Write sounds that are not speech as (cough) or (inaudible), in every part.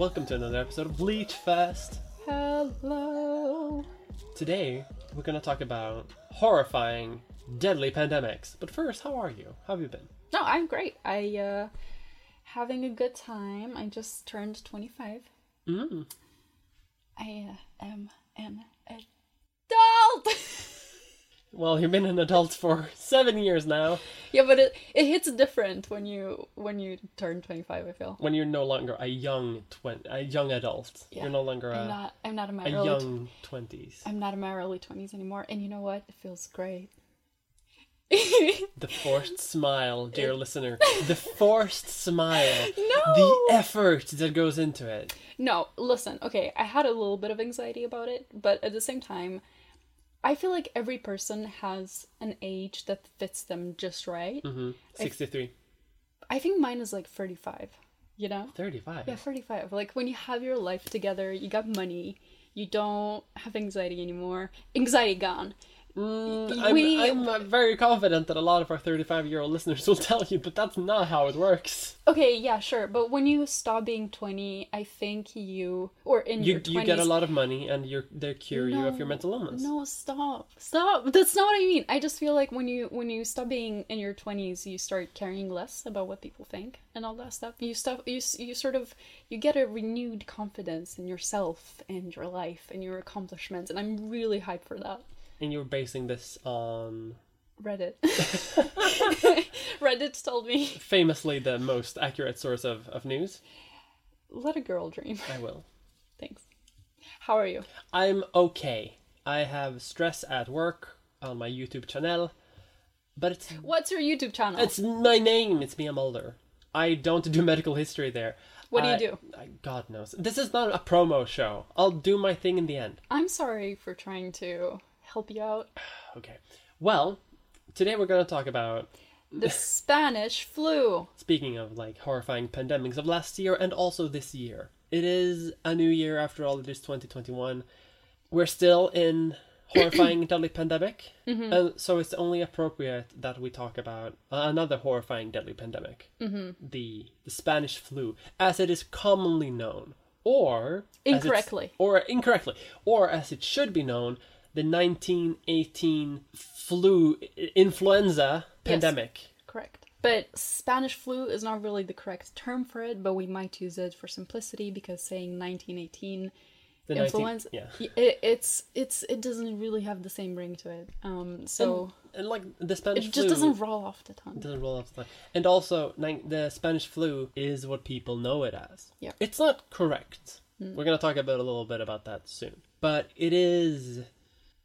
welcome to another episode of Bleach Fest. Hello. Today, we're going to talk about horrifying, deadly pandemics. But first, how are you? How have you been? No, I'm great. I uh having a good time. I just turned 25. Mm. I uh, am an adult. (laughs) Well, you've been an adult for (laughs) seven years now. yeah, but it it hits different when you when you turn 25, I feel. When you're no longer a young twen- a young adult, Yeah. you're no longer I'm a, not I'm not in my a early young twenties. I'm not in my early 20s anymore. And you know what? It feels great. (laughs) The forced smile, dear listener. The forced smile. (laughs) No. The effort that goes into it. No, listen, okay, I had a little bit of anxiety about it, but at the same time, I feel like every person has an age that fits them just right. Mm-hmm. 63. I think mine is like 35, you know? 35. Yeah, 35. Like when you have your life together, you got money, you don't have anxiety anymore. Anxiety gone. Mm, I'm, I'm uh, very confident that a lot of our 35 year old listeners will (laughs) tell you, but that's not how it works. Okay, yeah, sure, but when you stop being 20, I think you or in You, your 20s you get a lot of money and you're, they cure you of your mental illness. No, stop. Stop. That's not what I mean. I just feel like when you when you stop being in your 20s, you start caring less about what people think and all that stuff. You stop you you sort of you get a renewed confidence in yourself and your life and your accomplishments and I'm really hyped for that. And you're basing this on Reddit. (laughs) (laughs) Reddit told me famously the most accurate source of, of news. let a girl dream. I will. Thanks. How are you? I'm okay. I have stress at work on my YouTube channel, but it's What's your YouTube channel? it's my name. It's Mia Mulder. I don't do medical history there. What do you do? I, God knows. This is not a promo show. I'll do my thing in the end. I'm sorry for trying to help you out. (sighs) Okay. Well, today we're going to talk about The (laughs) Spanish flu. speaking of like horrifying pandemics of last year and also this year. It is a new year after all. It is 2021. We're still in (coughs) horrifying deadly pandemic, and so it's only appropriate that we talk about another horrifying deadly pandemic, mm-hmm. the the Spanish flu, as it is commonly known, or Incorrectly. or incorrectly, or as it should be known, the 1918 flu influenza pandemic. Correct. But Spanish flu is not really the correct term for it, but we might use it for simplicity because saying 1918 The 19 influenza, yeah. it, it's it's it doesn't really have the same ring to it. Um, so And like the Spanish it flu just doesn't roll off the tongue. doesn't roll off the tongue. And also, the Spanish flu is what people know it as. Yeah. It's not correct. We're gonna talk about a little bit about that soon. But it is,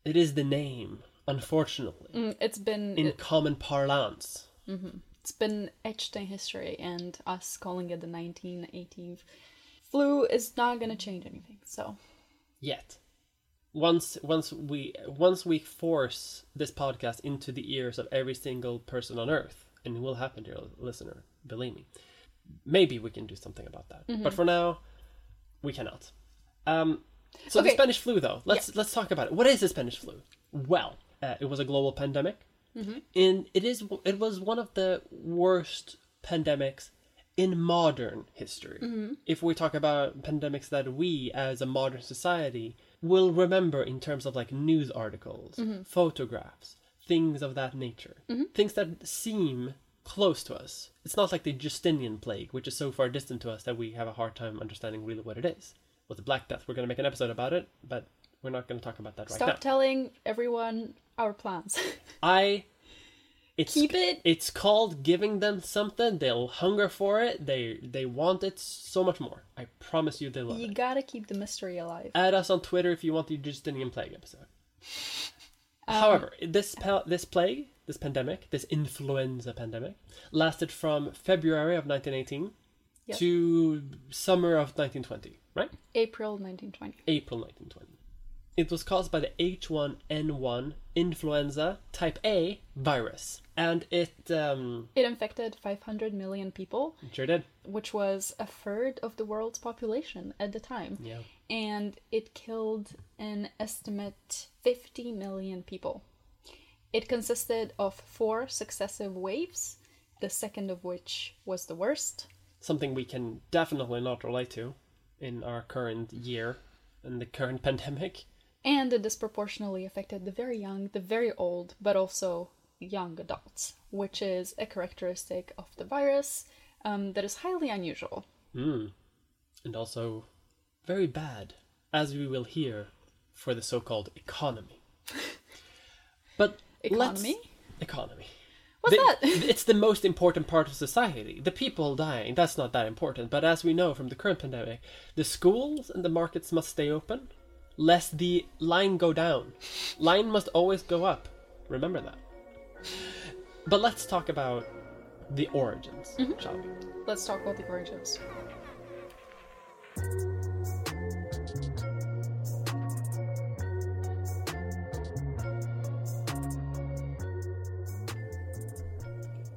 it is the name. Unfortunately, Mm, It's been in it, common parlance, it's been etched in history, and us calling it the 1918 flu is not gonna change anything. So yet, once once we once we force this podcast into the ears of every single person on Earth, and it will happen, dear listener, believe me. Maybe we can do something about that. Mm-hmm. But for now, we cannot. Um, so the Spanish flu, though, let's let's talk about it. What is the Spanish flu? Well, uh, it was a global pandemic, Mm-hmm. and it is it was one of the worst pandemics in modern history. Mm-hmm. If we talk about pandemics that we, as a modern society, will remember in terms of like news articles, Mm-hmm. photographs, things of that nature, things that seem close to us. It's not like the Justinian plague, which is so far distant to us that we have a hard time understanding really what it is. Well, the Black Death. We're going to make an episode about it, but we're not going to talk about that right stop now. Stop telling everyone our plans. (laughs) I. It's, Keep it- It's called giving them something. They'll hunger for it. They they want it so much more. I promise you, they love you it. gotta keep the mystery alive. Add us on Twitter if you want the Justinian plague episode. Um, However, this pa- this plague, this pandemic, this influenza pandemic, lasted from February of 1918 Yep. to summer of 1920. Right? April 1920. April 1920. It was caused by the H1N1 influenza type A virus, and it um, It infected 500 million people, sure did. which was a third of the world's population at the time. Yeah. And it killed an estimate 50 million people. It consisted of four successive waves, the second of which was the worst. Something we can definitely not relate to in our current year and the current (laughs) pandemic. And it disproportionately affected the very young, the very old, but also young adults, which is a characteristic of the virus um, that is highly unusual. Mm. And also very bad, as we will hear, for the so called economy. (laughs) But let's- Economy? Economy. What's The- that? it's the most important part of society. The people dying, that's not that important. But as we know from the current pandemic, the schools and the markets must stay open, lest the line go down. Line must always go up. Remember that. But let's talk about the origins, mm-hmm. shall we? Let's talk about the origins.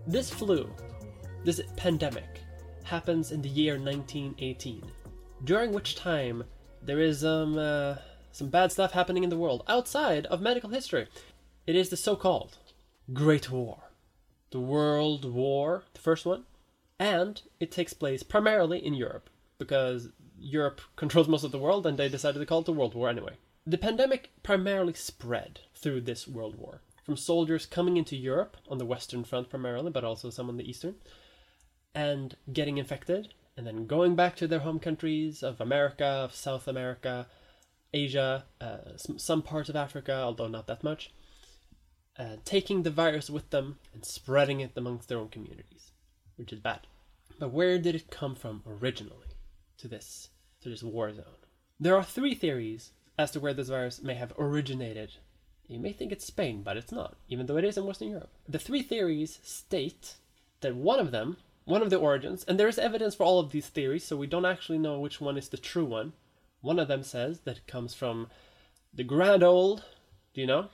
This flu, this pandemic, happens in the year 1918, during which time there is um, uh, some bad stuff happening in the world outside of medical history. It is the so called Great War, the World War, the first one, and it takes place primarily in Europe because Europe controls most of the world and they decided to call it the World War anyway. The pandemic primarily spread through this World War from soldiers coming into Europe on the Western Front primarily, but also some on the Eastern, and getting infected, and then going back to their home countries of America, of South America, Asia, uh, some, some parts of Africa, although not that much, uh, taking the virus with them and spreading it amongst their own communities, which is bad. But where did it come from originally to this to this war zone? There are three theories as to where this virus may have originated. You may think it's Spain, but it's not, even though it is in Western Europe. The three theories state that one of them, one of the origins, and there is evidence for all of these theories, so we don't actually know which one is the true one. One of them says that it comes from the grand old, do you know?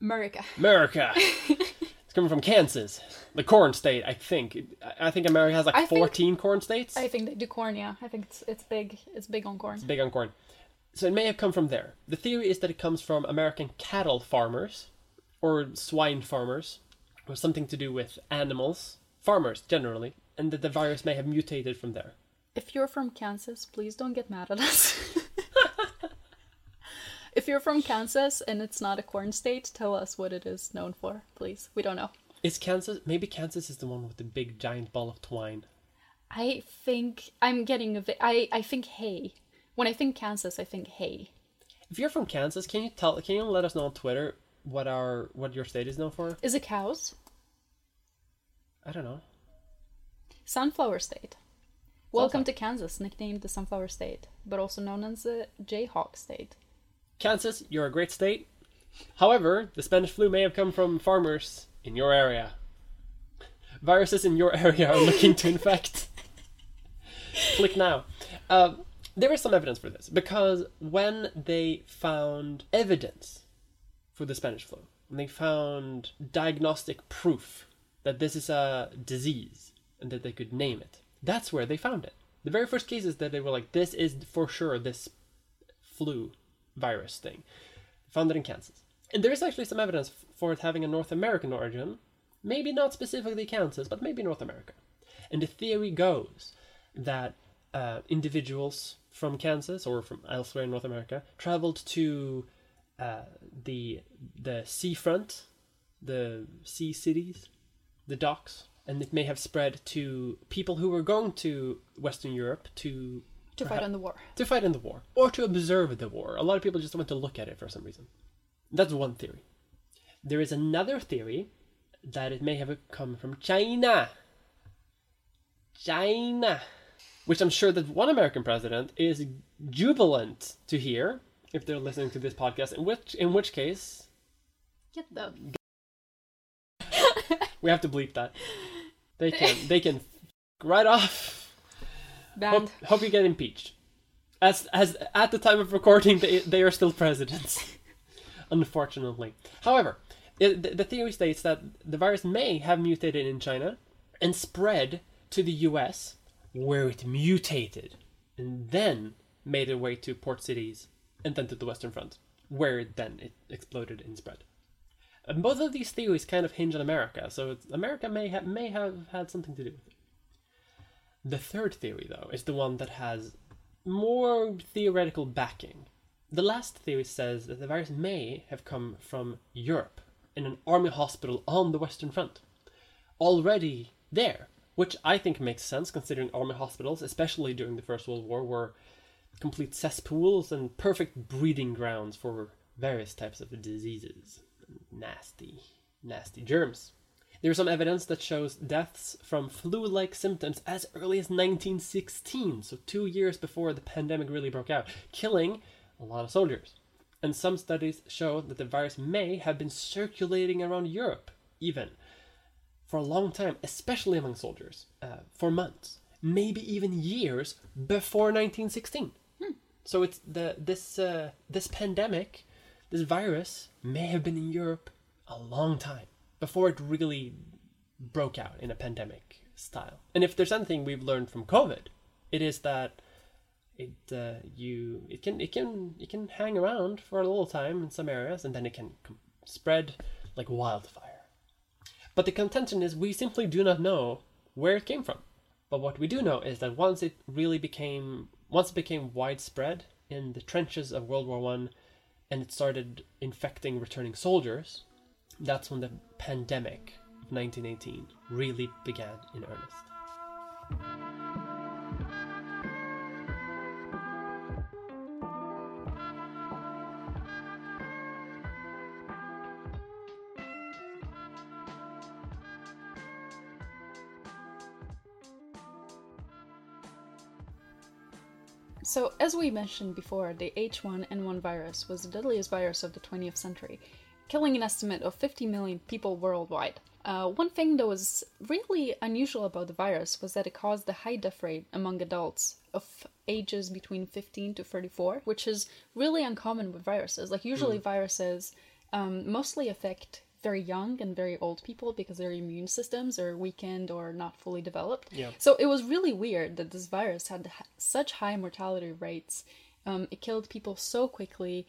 America. America. (laughs) it's coming from Kansas, the corn state, I think. I- think America has like I think- 14 corn states. I think they do corn, yeah. I think it's it's big. It's big on corn. It's big on corn. So it may have come from there. The theory is that it comes from American cattle farmers or swine farmers or something to do with animals, farmers generally, and that the virus may have mutated from there. If you're from Kansas, please don't get mad at us. (laughs) if you're from Kansas and it's not a corn state, tell us what it is known for, please. We don't know. Is Kansas maybe Kansas is the one with the big giant ball of twine? I think I'm getting a bit. I I think hay. When I think Kansas, I think hay. If you're from Kansas, can you tell can you let us know on Twitter what our what your state is known for? Is it cows? I don't know. Sunflower State. Welcome to Kansas, nicknamed the Sunflower State, but also known as the Jayhawk State. Kansas, you're a great state. However, the Spanish flu may have come from farmers in your area. Viruses in your (laughs) area are looking to infect. (laughs) Click now. Um, there is some evidence for this because when they found evidence for the Spanish flu, when they found diagnostic proof that this is a disease and that they could name it, that's where they found it. The very first cases that they were like, this is for sure this flu virus thing. Found it in Kansas. And there is actually some evidence for it having a North American origin. Maybe not specifically Kansas, but maybe North America. And the theory goes that uh, individuals from Kansas or from elsewhere in North America traveled to uh, the the seafront, the sea cities, the docks, and it may have spread to people who were going to Western Europe to To fight on the war. to fight in the war or to observe the war. A lot of people just went to look at it for some reason. That's one theory. There is another theory that it may have come from China. China. Which I'm sure that one American president is jubilant to hear if they're listening to this podcast, in which in which case Get the (laughs) we have to bleep that. They (laughs) can they can right off. Banned. Hope, hope you get impeached. As as at the time of recording, they they are still presidents. (laughs) Unfortunately, however, it, the, the theory states that the virus may have mutated in China and spread to the U.S., where it mutated and then made its way to port cities and then to the Western Front, where then it exploded and spread. And both of these theories kind of hinge on America, so America may have may have had something to do with it. The third theory, though, is the one that has more theoretical backing. The last theory says that the virus may have come from Europe in an army hospital on the Western Front. Already there, which I think makes sense considering army hospitals, especially during the First World War, were complete cesspools and perfect breeding grounds for various types of diseases. Nasty, nasty germs. There's some evidence that shows deaths from flu like symptoms as early as 1916, so two years before the pandemic really broke out, killing a lot of soldiers. And some studies show that the virus may have been circulating around Europe, even for a long time, especially among soldiers, uh, for months, maybe even years before 1916. So it's the this uh, this pandemic, this virus may have been in Europe a long time before it really broke out in a pandemic style. And if there's anything we've learned from COVID, it is that it uh, you it can it can it can hang around for a little time in some areas and then it can spread like wildfire. But the contention is we simply do not know where it came from. But what we do know is that once it really became once it became widespread in the trenches of World War One, and it started infecting returning soldiers, that's when the pandemic of 1918 really began in earnest. So, as we mentioned before, the H1N1 virus was the deadliest virus of the 20th century, killing an estimate of 50 million people worldwide. Uh, one thing that was really unusual about the virus was that it caused a high death rate among adults of ages between 15 to 34, which is really uncommon with viruses. Like, usually, viruses um, mostly affect very young and very old people because their immune systems are weakened or not fully developed. Yeah. So it was really weird that this virus had such high mortality rates. Um, it killed people so quickly,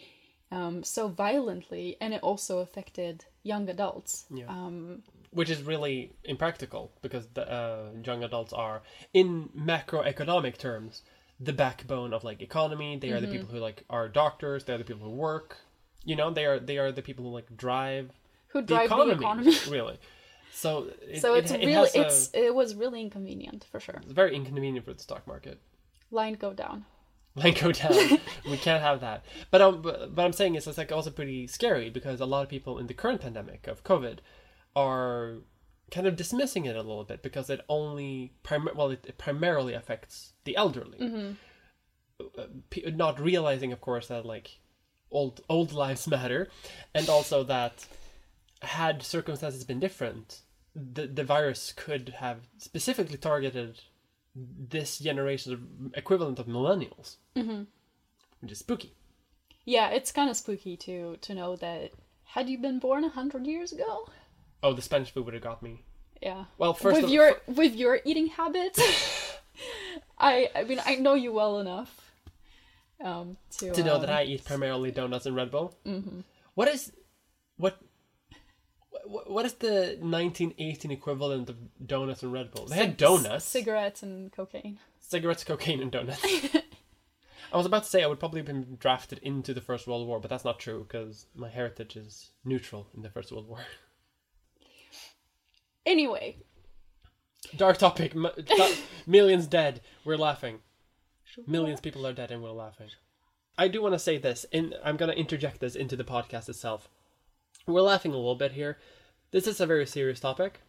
um, so violently, and it also affected young adults. Yeah. Um, Which is really impractical because the uh, young adults are, in macroeconomic terms, the backbone of like economy. They are the people who like are doctors. They're the people who work. You know, they are they are the people who like drive who the drive economy, the economy? (laughs) really. So it, so it's it really has a- it's it was really inconvenient for sure. it's very inconvenient for the stock market. Line go down. Line go down. (laughs) we can't have that. But um, but, but I'm saying is it's like also pretty scary because a lot of people in the current pandemic of COVID are kind of dismissing it a little bit because it only prim- well it, it primarily affects the elderly. Uh, pe- not realizing, of course, that like old old lives (laughs) matter, and also that had circumstances been different, the the virus could have specifically targeted this generation's equivalent of millennials, mm-hmm. which is spooky. Yeah, it's kind of spooky to to know that had you been born a hundred years ago, Oh, the Spanish flu would have got me. yeah. Well, first with of, your with your eating habits, (laughs) I I mean I know you well enough um, to to know that um, I eat primarily donuts and Red Bull. Mm-hmm. What is what? What is the 1918 equivalent of donuts and Red Bull? They had donuts, cigarettes, and cocaine. cigarettes, cocaine, and donuts. (laughs) I was about to say I would probably have been drafted into the First World War, but that's not true because my heritage is neutral in the First World War. Anyway, Dark topic. Millions dead. We're laughing. Millions people are dead and we're laughing. I do want to say this, and I'm going to interject this into the podcast itself. We're laughing a little bit here. This is a very serious topic,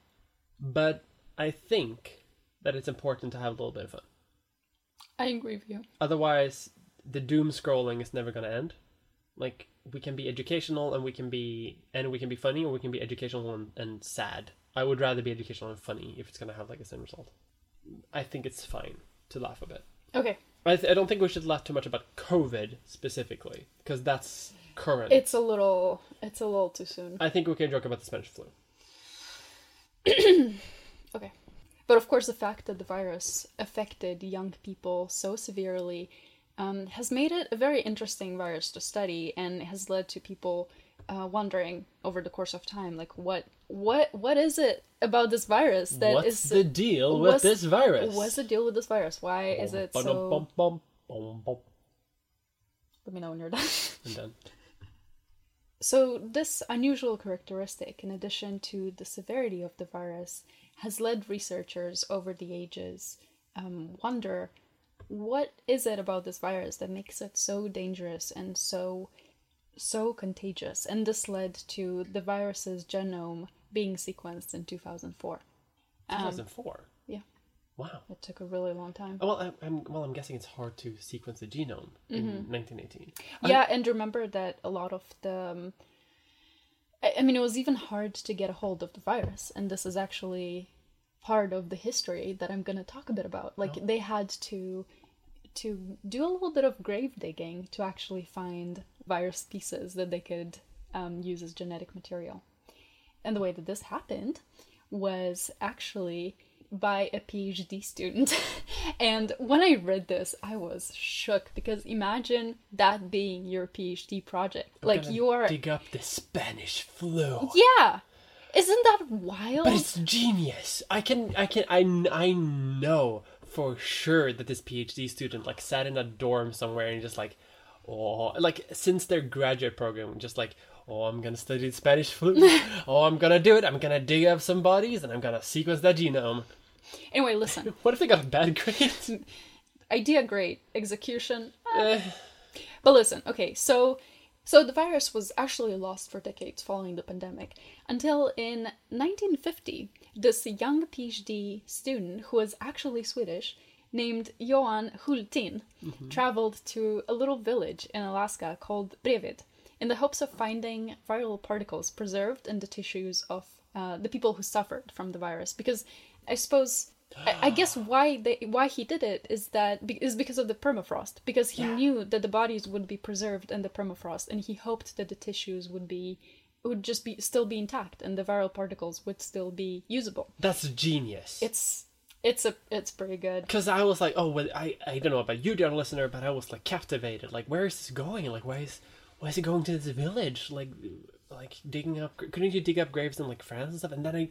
but I think that it's important to have a little bit of fun. I agree with you. Otherwise, the doom scrolling is never going to end. Like we can be educational and we can be and we can be funny, or we can be educational and, and sad. I would rather be educational and funny if it's going to have like the same result. I think it's fine to to laugh a bit. Okay. I, th- I don't think we should laugh too much about COVID specifically because that's current. It's a little it's a little too soon. I think we can joke about the Spanish flu. (clears throat) Okay. But of course, the fact that the virus affected young people so severely um, has made it a very interesting virus to study and has led to people uh, wondering over the course of time, like what what what is it about this virus that What's is the deal with this virus? What's the deal with this virus? Why is it so? Let me know when you're done. And (laughs) then So, this unusual characteristic, in addition to the severity of the virus, has led researchers over the ages um, wonder what is it about this virus that makes it so dangerous and so so contagious and this led to the virus's genome being sequenced in 2004 Um, 2004. Wow. it took a really long time Well, I'm, I'm well. I'm guessing it's hard to sequence the genome in Mm-hmm. 1918. yeah and remember that a lot of the um, I, I mean it was even hard to get a hold of the virus and this is actually part of the history that i'm going to talk a bit about like they had to to do a little bit of grave digging to actually find virus pieces that they could um, use as genetic material and the way that this happened was actually by a PhD student. (laughs) and when I read this, I was shook because imagine that being your PhD project. like you are dig up the Spanish flu. Yeah. Isn't that wild? But it's genius. I can, I can, I, I know for sure that this PhD student like sat in a dorm somewhere and just like, oh, like since their graduate program, just like, oh, I'm gonna study the Spanish flu. (laughs) oh, I'm gonna do it. I'm gonna dig up some bodies and I'm gonna sequence that genome. Anyway, listen. (laughs) What if they got a bad grade? (laughs) Idea great. Execution. Eh, But listen, okay, so so the virus was actually lost for decades following the pandemic until in 1950 this young PhD student who was actually Swedish named Johan Hultin traveled to a little village in Alaska called Brevid in the hopes of finding viral particles preserved in the tissues of uh, the people who suffered from the virus because I suppose I, I guess (gasps) why they why he did it is that be- is because of the permafrost because he knew that the bodies would be preserved in the permafrost and he hoped that the tissues would be would just be still be intact and the viral particles would still be usable. that's genius. It's it's a it's pretty good. Because I was like, oh, well, I, I don't know about you, dear listener, but I was like captivated. Like, where is this going? Like, why is why is he going to this village? Like, like digging up. Couldn't you dig up graves in like France and stuff? And then I.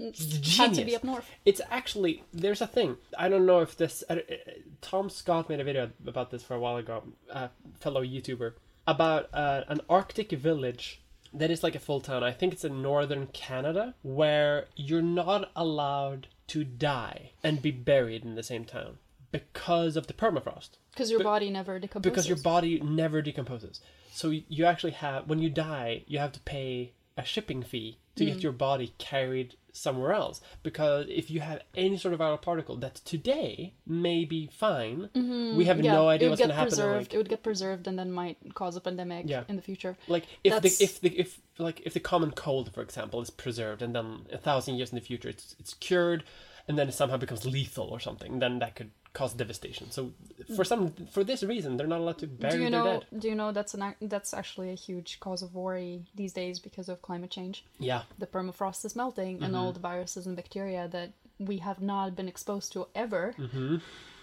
It's genius. Had to be up north. It's actually there's a thing. I don't know if this. Uh, uh, Tom Scott made a video about this for a while ago. A fellow YouTuber about uh, an Arctic village that is like a full town. I think it's in northern Canada where you're not allowed to die and be buried in the same town because of the permafrost. Because your body never decomposes. Because your body never decomposes. So you actually have when you die, you have to pay a shipping fee to Mm. get your body carried somewhere else. Because if you have any sort of viral particle that today may be fine, we have Mm-hmm. Yeah, no idea what's going to happen. like, It would get preserved and then might cause a pandemic Yeah. in the future. like if That's- the if the if like if the common cold, for example, is preserved and then a thousand years in the future it's it's cured, and then it somehow becomes lethal or something, then that could cause devastation. So mm. for some for this reason, they're not allowed to bury do you their know? dead. Do you know that's an that's actually a huge cause of worry these days because of climate change. Yeah, The permafrost is melting, and mm-hmm. all the viruses and bacteria that we have not been exposed to ever mm-hmm.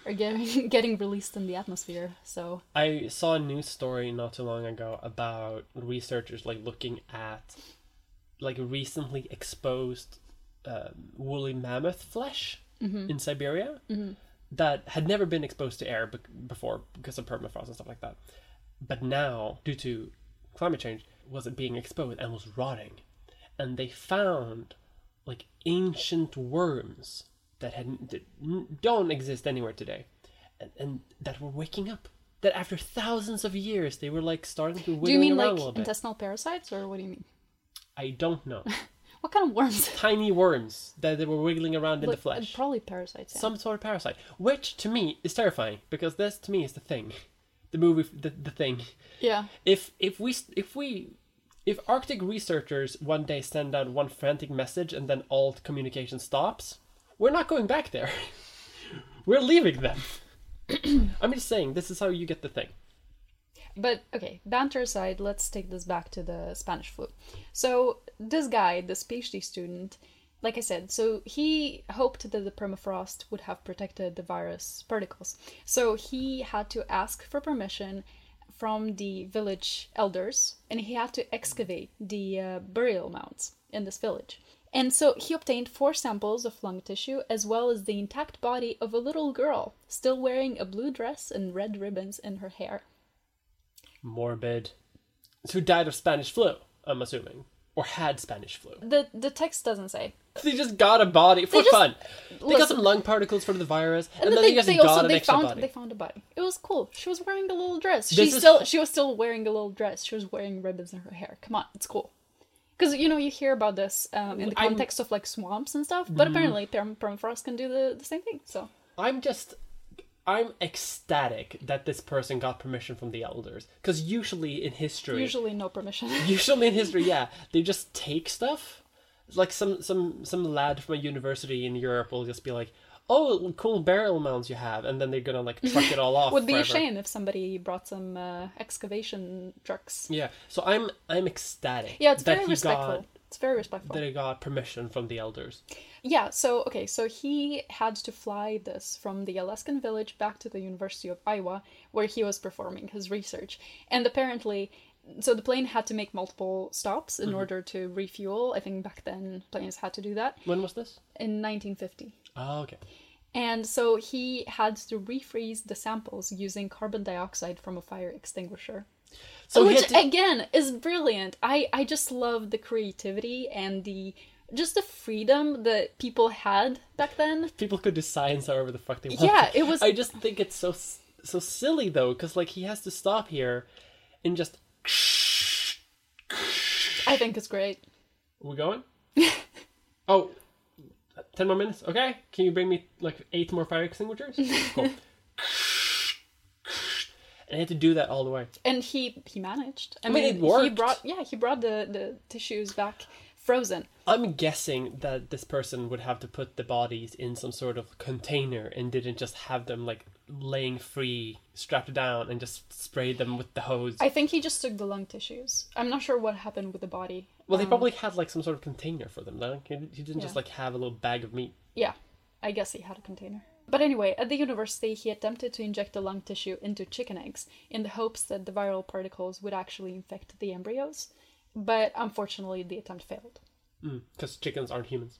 are getting (laughs) getting released in the atmosphere. So I saw a news story not too long ago about researchers like looking at like recently exposed um, woolly mammoth flesh mm-hmm. in Siberia that had never been exposed to air bec- before because of permafrost and stuff like that. But now, due to climate change, was it being exposed and was rotting, and they found like ancient worms that had that don't exist anywhere today, and, and that were waking up. That after thousands of years, they were like starting to do you mean like a little bit. intestinal parasites, or what do you mean? I don't know. (laughs) What kind of worms? (laughs) Tiny worms that they were wiggling around in the Like, uh, flesh. Probably parasites. Yeah. Some sort of parasite, which to me is terrifying because this to me is the thing, the movie, the, the thing. yeah. If if we if we if Arctic researchers one day send out one frantic message and then all communication stops, we're not going back there. (laughs) We're leaving them. (clears throat) I'm just saying, this is how you get the thing. But okay, banter aside, let's take this back to the Spanish flu. So this guy, this PhD student, like I said, so he hoped that the permafrost would have protected the virus particles. So he had to ask for permission from the village elders, and he had to excavate the uh, burial mounds in this village. And so he obtained four samples of lung tissue as well as the intact body of a little girl, still wearing a blue dress and red ribbons in her hair. Morbid. Who died of Spanish flu, I'm assuming. Or had Spanish flu. The the text doesn't say. They just got a body for just- fun. They got some lung particles from the virus, and, And, then they, they just they got also they found body. they found a body. It was cool. She was wearing a little dress. This She is- still she was still wearing a little dress. She was wearing ribbons in her hair. Come on, it's cool. Because you know you hear about this um, in the I'm- context of like swamps and stuff, but apparently perm- permafrost can do the, the same thing. So I'm just I'm ecstatic that this person got permission from the elders because usually in history usually no permission. (laughs) usually in history yeah they just take stuff like some some some lad from a university in Europe will just be like oh cool burial mounds you have and then they're gonna like truck it all (laughs) off Would be a shame if somebody brought some uh, excavation trucks. yeah so I'm I'm ecstatic Yeah, it's that very he respectful. It's very respectful. that he got permission from the elders Yeah, so okay, so he had to fly this from the Alaskan village back to the University of Iowa where he was performing his research. And apparently so the plane had to make multiple stops in mm-hmm. order to refuel. I think back then planes had to do that when was this in 1950. oh ah, okay And so he had to refreeze the samples using carbon dioxide from a fire extinguisher. So Which to- again is brilliant. I I just love the creativity and the just the freedom that people had back then. people could do science however the fuck they want. Yeah, it was- I just think it's so so silly though, because like he has to stop here, and just. I think it's great. Are we going? (laughs) oh, 10 more minutes. Okay, can you bring me like eight more fire extinguishers? (laughs) Cool. And he had to do that all the way. And he he managed. I, mean, mean, it he worked. brought yeah, he brought the the tissues back frozen. I'm guessing that this person would have to put the bodies in some sort of container and didn't just have them like laying free, strapped down, and just spray them with the hose. I think he just took the lung tissues. I'm not sure what happened with the body. Well, they Um, probably had like some sort of container for them. Like, he he didn't just like have a little bag of meat. Yeah, I guess he had a container. But anyway, at the university, he attempted to inject the lung tissue into chicken eggs in the hopes that the viral particles would actually infect the embryos. But unfortunately, the attempt failed. Because chickens aren't humans.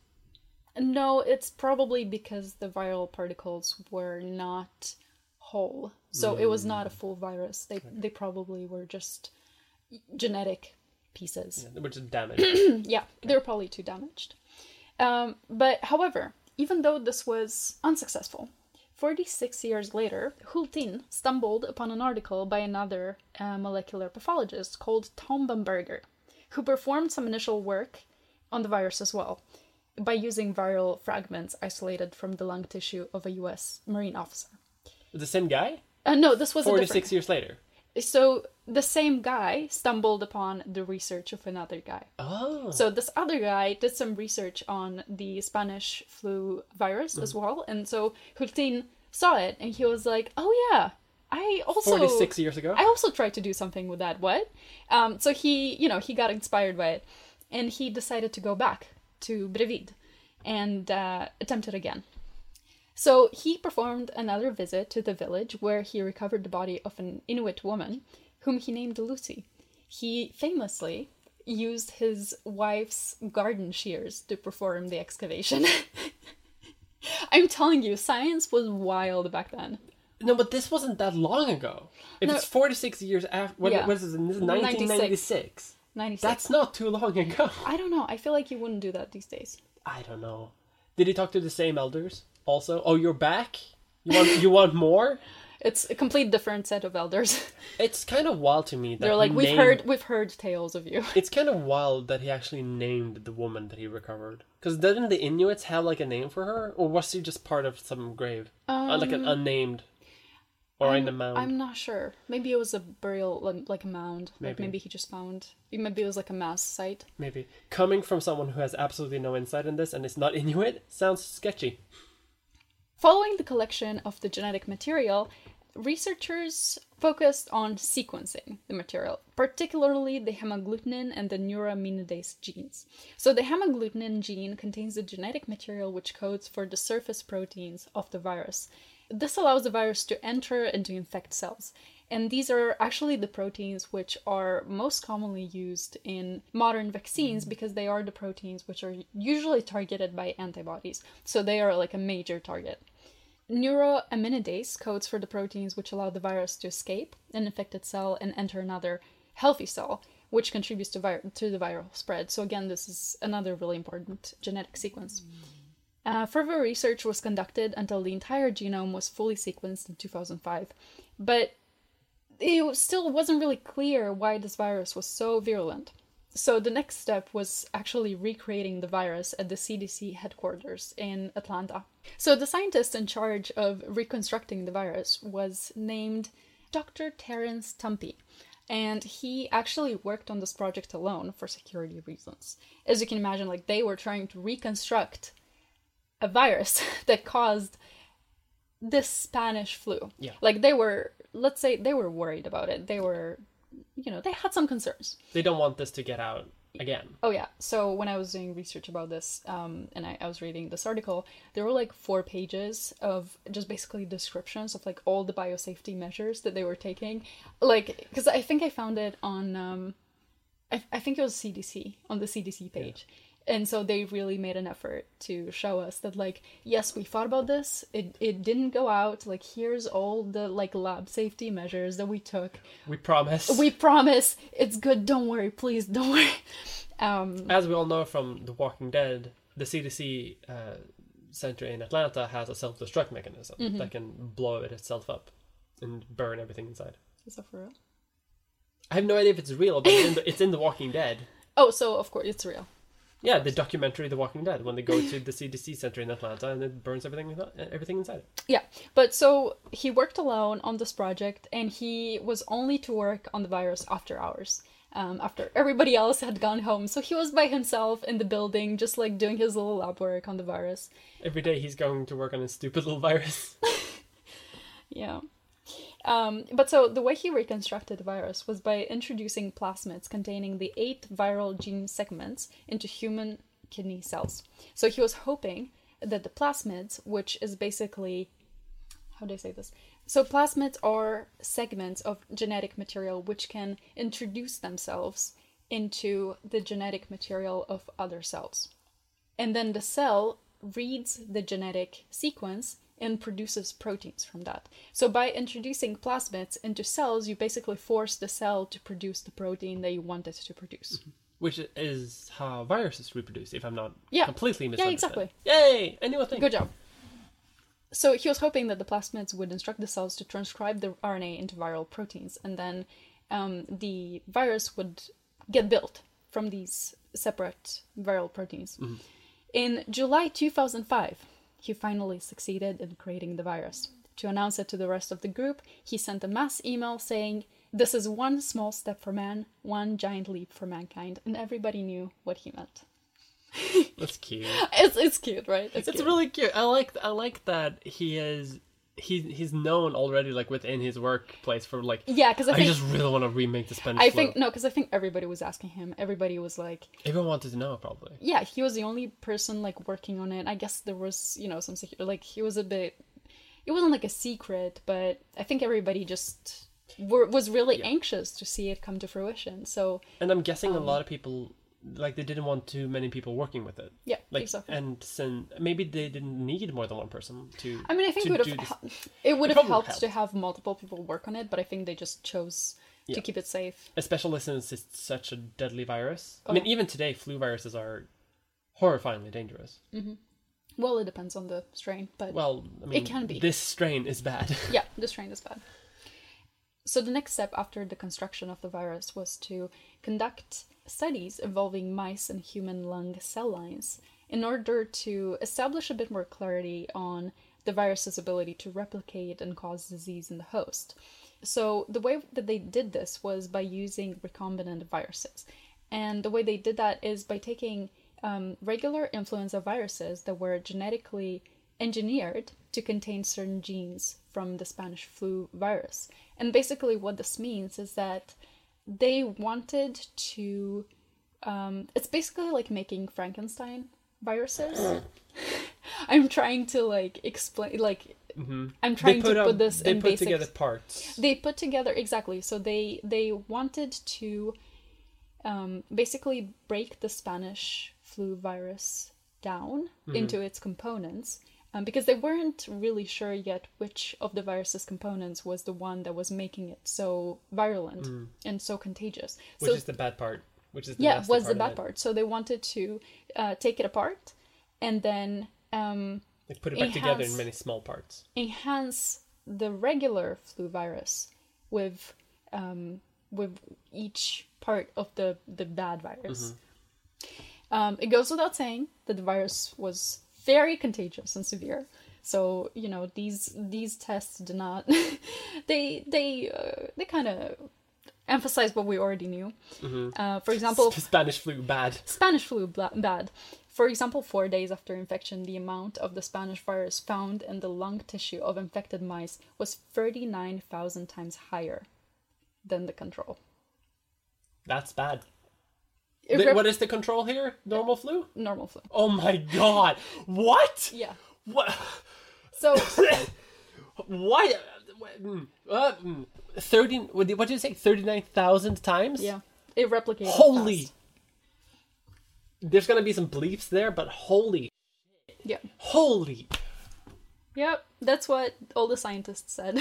No, it's probably because the viral particles were not whole. So it was not a full virus. They they probably were just genetic pieces. Which is damaged. (clears throat) yeah, they were probably too damaged. Um, but however, even though this was unsuccessful, 46 years later, Hultin stumbled upon an article by another uh, molecular pathologist called Tom Bamberger, who performed some initial work on the virus as well by using viral fragments isolated from the lung tissue of a US Marine officer. the same guy? Uh, no, this was a 46 different. years later. So the same guy stumbled upon the research of another guy. Oh. So this other guy did some research on the Spanish flu virus as well, and so Hultin saw it and he was like, "Oh yeah, I also 46 years ago? I also tried to do something with that. What?" Um, so he, you know, he got inspired by it, and he decided to go back to Brevid and uh, attempt it again. So he performed another visit to the village where he recovered the body of an Inuit woman whom he named Lucy. He famously used his wife's garden shears to perform the excavation. (laughs) I'm telling you, science was wild back then. No, but this wasn't that long ago. If No. it's 46 years after. What, Yeah. what is this? This is 96. 1996. 96. That's not too long ago. I don't know. I feel like you wouldn't do that these days. I don't know. Did he talk to the same elders also? Oh, you're back? You want, you want more? It's a complete different set of elders. (laughs) It's kind of wild to me that They're like, we've named- heard, we've heard tales of you. It's (laughs) kind of wild that he actually named the woman that he recovered. Because didn't the Inuits have like a name for her, or was she just part of some grave, Uh, like an unnamed, or in the mound? Um, I'm not sure. Maybe it was a burial, like, like a mound. Like Maybe. maybe he just found. Maybe it was like a mass site. Maybe coming from someone who has absolutely no insight in this and is not Inuit sounds sketchy. Following the collection of the genetic material, researchers focused on sequencing the material, particularly the hemagglutinin and the neuraminidase genes. So, the hemagglutinin gene contains the genetic material which codes for the surface proteins of the virus. This allows the virus to enter and to infect cells. And these are actually the proteins which are most commonly used in modern vaccines because they are the proteins which are usually targeted by antibodies. So they are like a major target. Neuroaminidase codes for the proteins which allow the virus to escape an infected cell and enter another healthy cell, which contributes to, vir- to the viral spread. So, again, this is another really important genetic sequence. Uh, further research was conducted until the entire genome was fully sequenced in 2005, but it still wasn't really clear why this virus was so virulent. So the next step was actually recreating the virus at the CDC headquarters in Atlanta. So the scientist in charge of reconstructing the virus was named Dr. Terence Tumpey. And he actually worked on this project alone for security reasons. As you can imagine, like they were trying to reconstruct a virus (laughs) that caused this Spanish flu. Yeah. Like they were, let's say, they were worried about it. They were you know, they had some concerns. They don't want this to get out again. Oh yeah. So when I was doing research about this, um, and I, I was reading this article, there were like four pages of just basically descriptions of like all the biosafety measures that they were taking. Like, because I think I found it on, um, I, I think it was CDC on the CDC page. And so they really made an effort to show us that like yes we thought about this. It, it didn't go out. Like here's all the like lab safety measures that we took. We promise. we promise. It's good. Don't worry. Please don't worry. (laughs) Um As we all know from The Walking Dead, the CDC uh, center in Atlanta has a self-destruct mechanism Mm-hmm. that can blow it itself up and burn everything inside. is that for real? I have no idea if it's real, but it's in the, it's in the Walking Dead. (laughs) oh so of course it's real Yeah, the documentary The Walking Dead when they go to the CDC center in Atlanta and it burns everything everything inside. it. Yeah, but so he worked alone on this project, and he was only to work on the virus after hours. Um, after everybody else had gone home, so he was by himself in the building, just like doing his little lab work on the virus. Every day he's going to work on his stupid little virus. (laughs) Yeah. Um, but so the way he reconstructed the virus was by introducing plasmids containing the eight viral gene segments into human kidney cells. So he was hoping that the plasmids, which is basically how do I say this? So plasmids are segments of genetic material which can introduce themselves into the genetic material of other cells. And then the cell reads the genetic sequence and produces proteins from that. So by introducing plasmids into cells, you basically force the cell to produce the protein that you want it to produce. Which is how viruses reproduce, if I'm not Yeah. completely Yeah, misunderstood. exactly. Yay! I knew a thing. Good job. So he was hoping that the plasmids would instruct the cells to transcribe the RNA into viral proteins, and then um, the virus would get built from these separate viral proteins. In July 2005, he finally succeeded in creating the virus. To announce it to the rest of the group, he sent a mass email saying, This is one small step for man, one giant leap for mankind, and everybody knew what he meant. That's cute. (laughs) It's, it's cute, right? It's cute. really cute. I like I like that he is he he's known already like within his workplace for like Yeah, because I I think just really want to remake the Spanish I flu. think no, because I think everybody was asking him. Everybody was like, everyone wanted to know probably. yeah, he was the only person like working on it. I guess there was you know some secu- like he was a bit. It wasn't like a secret, but I think everybody just were, was really anxious to see it come to fruition. So And I'm guessing Um, a lot of people like they didn't want too many people working with it. yeah, Like exactly. and maybe they didn't need more than one person to I mean, I think it would have it would It have helped to have multiple people work on it, but I think they just chose Yeah. to keep it safe. especially since it's such a deadly virus. Oh, I mean even today flu viruses are horrifyingly dangerous. Mm-hmm. Well, it depends on the strain, but Well, I mean can be. this strain is bad. yeah, this strain is bad. So the next step after the construction of the virus was to conduct studies involving mice and human lung cell lines in order to establish a bit more clarity on the virus's ability to replicate and cause disease in the host. So the way that they did this was by using recombinant viruses. And the way they did that is by taking um, regular influenza viruses that were genetically engineered to contain certain genes from the Spanish flu virus. And basically, what this means is that they wanted to. Um, it's basically like making Frankenstein viruses. (laughs) I'm trying to like explain, like I'm trying to out- put this they in put basics. together parts. They put together exactly. So they they wanted to um, basically break the Spanish flu virus down into its components um, because they weren't really sure yet which of the virus's components was the one that was making it so virulent and so contagious. Which so is the bad part. Which is the yeah, was the bad it. part. So they wanted to uh, take it apart and then um, They put it back together in many small parts. enhance the regular flu virus with um, with each part of the the bad virus. Um, it goes without saying that the virus was very contagious and severe. So you know these these tests do not (laughs) they they uh, they kind of emphasize what we already knew. Uh, for example, (laughs) Spanish flu bad. Spanish flu bla- bad. For example, four days after infection, the amount of the Spanish virus found in the lung tissue of infected mice was 39,000 times higher than the control. That's bad. It The- rep- what is the control here? Normal flu? normal flu. Oh my god! What? Yeah. What? So, (coughs) Why? uh, mm, Thirty? What did what did you say? Thirty-nine thousand times? yeah, it replicated. Holy! fast. There's gonna be some bleeps there, but holy, Yeah. holy! Yep, that's what all the scientists said.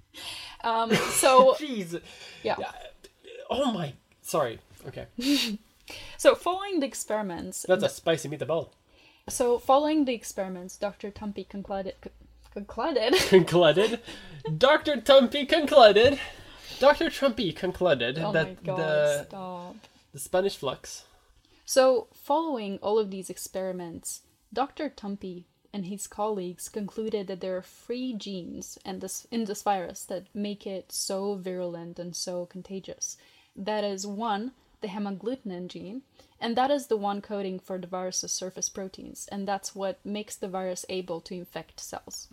(laughs) um, so, (laughs) Jeez. yeah. Oh my. Sorry. Okay. (laughs) So, following the experiments, That's a spicy meatball. so following the experiments, Dr. Tumpy concluded, concluded (laughs) Concluded. Dr. Tumpy concluded. Dr. Trumpy concluded Oh that god, the stop. the Spanish flux. So, following all of these experiments, Dr. Tumpy and his colleagues concluded that there are three genes in this, in this virus that make it so virulent and so contagious. That is one, the hemagglutinin gene, and that is the one coding for the virus's surface proteins, and that's what makes the virus able to infect cells.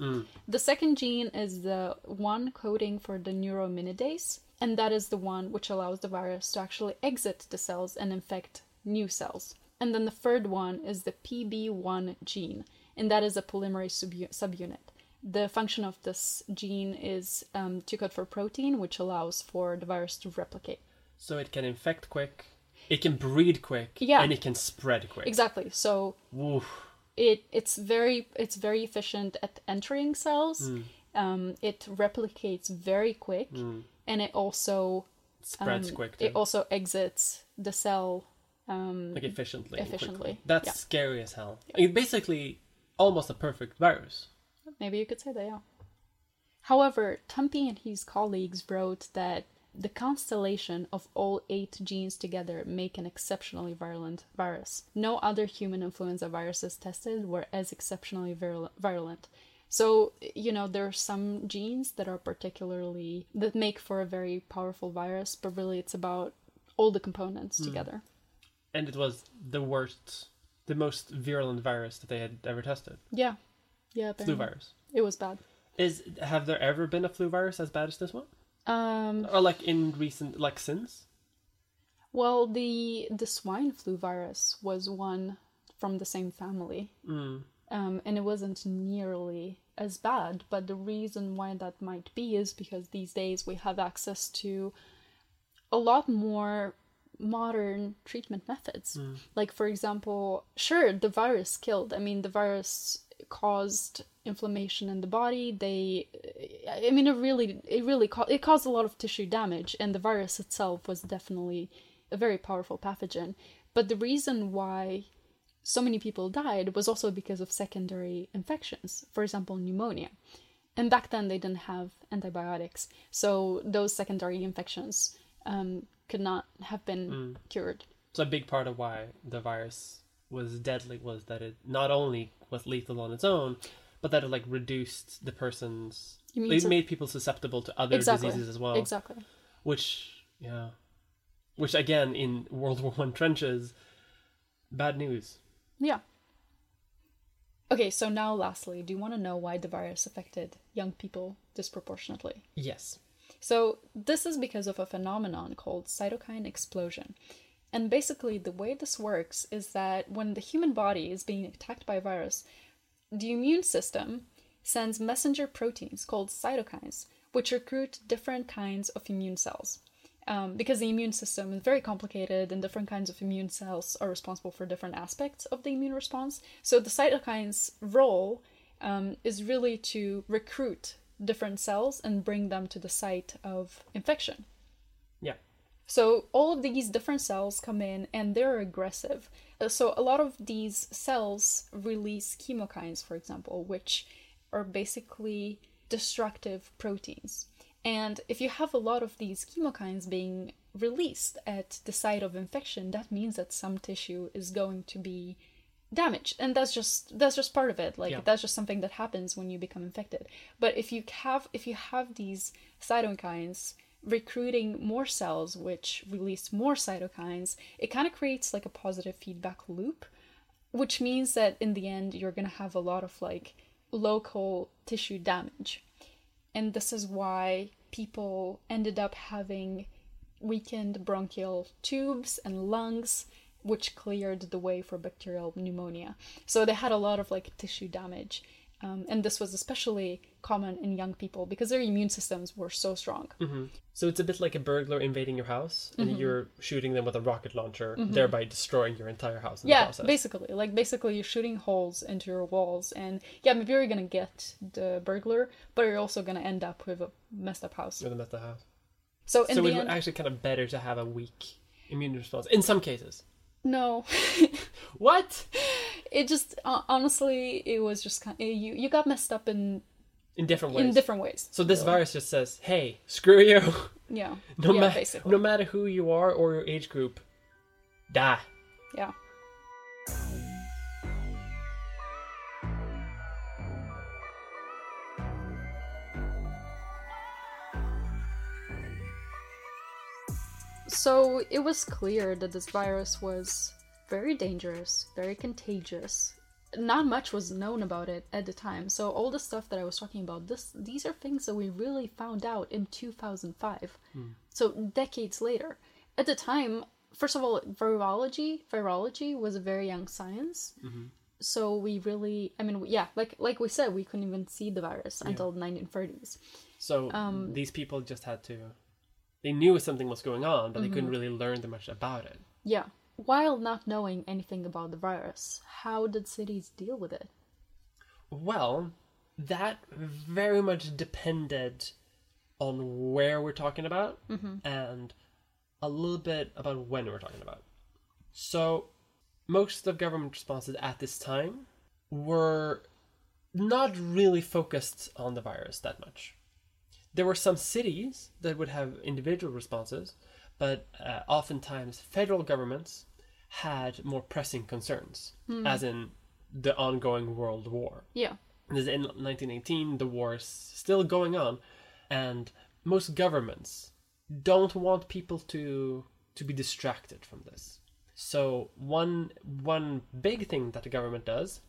The second gene is the one coding for the neuraminidase, and that is the one which allows the virus to actually exit the cells and infect new cells. And then the third one is the PB1 gene, and that is a polymerase subu- subunit. The function of this gene is um, to code for protein, which allows for the virus to replicate. So it can infect quick, it can breed quick, Yeah. and it can spread quick. Exactly. So Woof. it it's very it's very efficient at entering cells. Um, it replicates very quick, and it also Spreads um, quick. It also exits the cell. Um, like efficiently. quickly. efficiently, That's yeah. scary as hell. I mean, basically, almost a perfect virus. Maybe you could say that, yeah. However, Tumpy and his colleagues wrote that the constellation of all eight genes together make an exceptionally virulent virus. No other human influenza viruses tested were as exceptionally virulent. So, you know, there are some genes that are particularly, that make for a very powerful virus, but really it's about all the components hmm. together. And it was the worst, the most virulent virus that they had ever tested. Yeah. Yeah, Flu virus. It was bad. Is have there ever been a flu virus as bad as this one? Um, Or like in recent, like since? Well, the the swine flu virus was one from the same family, Mm. um, and it wasn't nearly as bad. But the reason why that might be is because these days we have access to a lot more modern treatment methods. Like, for example, sure, the virus killed. I mean, the virus caused inflammation in the body. They, I mean, it really, it really, ca- it caused a lot of tissue damage, and the virus itself was definitely a very powerful pathogen. But the reason why so many people died was also because of secondary infections, for example, pneumonia. And back then they didn't have antibiotics, so those secondary infections um, could not have been cured. So a big part of why the virus was deadly was that it not only was lethal on its own, but that it like reduced the person's. You mean It so- made people susceptible to other exactly. diseases as well. Exactly. Which, yeah, which again in World War One trenches, bad news. Yeah. Okay, so now lastly, do you want to know why the virus affected young people disproportionately? Yes. So, this is because of a phenomenon called cytokine explosion. And basically, the way this works is that when the human body is being attacked by a virus, the immune system sends messenger proteins called cytokines, which recruit different kinds of immune cells. Um, because the immune system is very complicated and different kinds of immune cells are responsible for different aspects of the immune response. So, the cytokines' role um, is really to recruit different cells and bring them to the site of infection. Yeah. So all of these different cells come in and they're aggressive. So a lot of these cells release chemokines, for example, which are basically destructive proteins. And if you have a lot of these chemokines being released at the site of infection, that means that some tissue is going to be damaged and that's just that's just part of it like Yeah. that's just something that happens when you become infected but if you have if you have these cytokines recruiting more cells which release more cytokines it kind of creates like a positive feedback loop which means that in the end you're going to have a lot of like local tissue damage. And this is why people ended up having weakened bronchial tubes and lungs which cleared the way for bacterial pneumonia. So they had a lot of like tissue damage um, and this was especially common in young people because their immune systems were so strong So it's a bit like a burglar invading your house and Mm-hmm. you're shooting them with a rocket launcher, thereby destroying your entire house in the yeah process. basically like basically you're shooting holes into your walls and yeah maybe you're gonna get the burglar but you're also gonna end up with a messed up house With them at the house. so in so it's end actually kind of better to have a weak immune response in some cases. No (laughs) What? it just uh, honestly it was just kind you you got messed up in In different ways. in different ways so this really. virus just says, "Hey, screw you. yeah (laughs) No, yeah ma- basically no matter who you are or your age group, die." yeah So it was clear that this virus was very dangerous, very contagious. Not much was known about it at the time. So all the stuff that I was talking about, this these are things that we really found out in 2005. So decades later. At the time, first of all, virology, virology was a very young science. So we really, I mean, yeah, like like we said, we couldn't even see the virus until the 1930s. So Um, these people just had to. They knew something was going on, but they couldn't Mm-hmm. really learn that much about it. Yeah. While not knowing anything about the virus, how did cities deal with it? Well, that very much depended on where we're talking about and a little bit about when we're talking about. So, most of government responses at this time were not really focused on the virus that much. There were some cities that would have individual responses, but uh, oftentimes federal governments had more pressing concerns, as in the ongoing world war. Yeah. This is in 1918, the war is still going on, and most governments don't want people to to be distracted from this. So one one big thing that the government does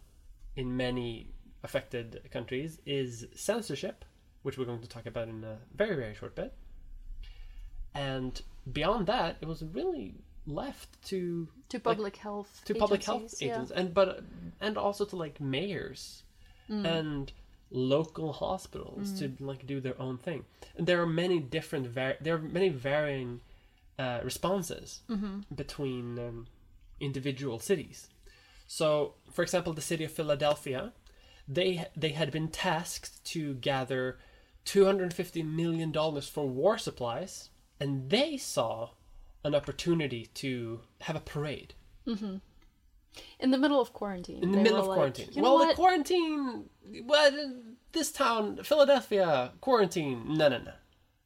in many affected countries is censorship, which we're going to talk about in a very very short bit. And beyond that, it was really left to To public health. to public health agencies, yeah. agents and but and also to like mayors Mm. and local hospitals to Mm. like do their own thing and there are many different var- there are many varying uh, responses Mm-hmm. between um, individual cities so for example the city of philadelphia they they had been tasked to gather 250 million dollars for war supplies and they saw an opportunity to have a parade mm-hmm. In the middle of quarantine. in the middle of like, quarantine. "You know well, the quarantine. What? This town, Philadelphia, quarantine. No, no, no.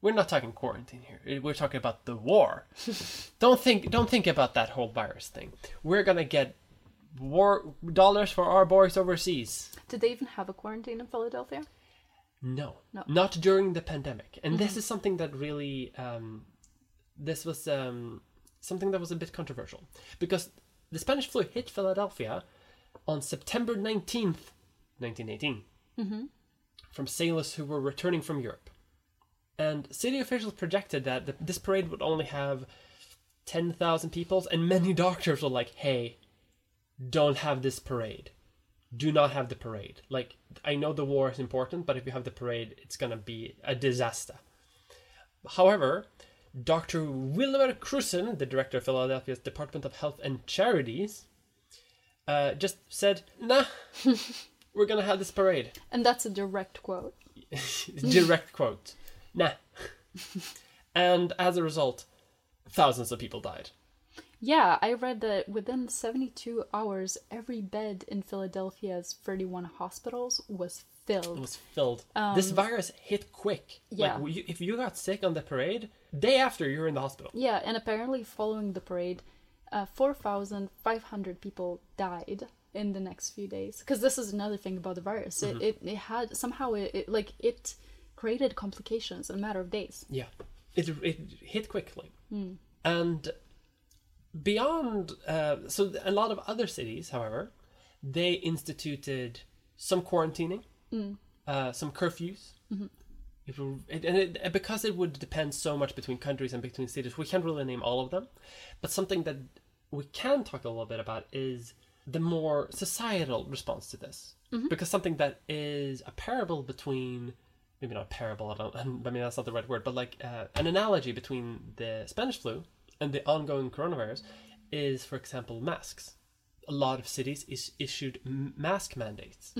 We're not talking quarantine here. Eh, we're talking about the war. (laughs) don't think. Don't think about that whole virus thing. We're gonna get war dollars for our boys overseas. Did they even have a quarantine in Philadelphia? No, No. not during the pandemic. And this is something that really, um, this was um, something that was a bit controversial because the Spanish flu hit Philadelphia on September nineteenth, 1918 from sailors who were returning from Europe. And city officials projected that the, this parade would only have 10,000 people, and many (laughs) doctors were like, hey, don't have this parade. Do not have the parade. Like, I know the war is important, but if you have the parade, it's gonna be a disaster. However, Dr. Wilmer Cruzen, the director of Philadelphia's Department of Health and Charities, uh, just said, nah, (laughs) we're gonna have this parade. And that's a direct quote. (laughs) Direct quote. Nah. (laughs) and as a result, thousands of people died. Yeah, I read that within 72 hours, every bed in Philadelphia's 31 hospitals was It filled. was filled. this virus hit quick. Um, yeah. Like, if you got sick on the parade, day after you're in the hospital. Yeah, and apparently following the parade, uh, 4,500 people died in the next few days. Because this is another thing about the virus. It, it, it had, somehow, it, it, like, it created complications in a matter of days. Yeah, it it hit quickly, Hmm. and beyond. Uh, so a lot of other cities, however, they instituted some quarantining, Hmm. uh, some curfews. Mm-hmm. It will, it, and it, because it would depend so much between countries and between cities, we can't really name all of them. But something that we can talk a little bit about is the more societal response to this, Mm-hmm. because something that is a parable between maybe not a parable. I don't. (laughs) I mean that's not the right word, but like uh, an analogy between the Spanish flu and the ongoing coronavirus is, for example, masks. A lot of cities is issued mask mandates.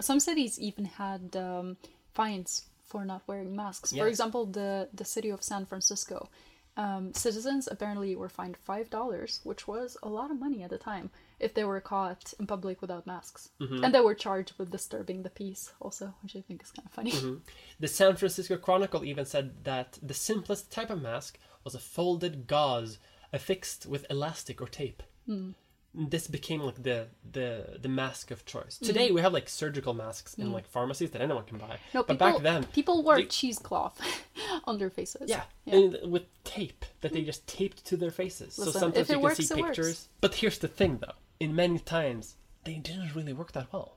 Some cities even had um, fines for not wearing masks. For example, the, the city of San Francisco. Um, citizens apparently were fined $5, which was a lot of money at the time, if they were caught in public without masks. Mm-hmm. And they were charged with disturbing the peace, also, which I think is kind of funny. Mm-hmm. The San Francisco Chronicle even said that the simplest type of mask was a folded gauze affixed with elastic or tape. Hmm. This became like the the the mask of choice. Hmm. Today we have like surgical masks in hmm. like pharmacies that anyone can buy. No, but people, back then, people wore they- cheesecloth (laughs) on their faces. Yeah, yeah. and with tape that they just taped to their faces. so sometimes you can works, see it works. pictures. But here's the thing, though: in many times, they didn't really work that well.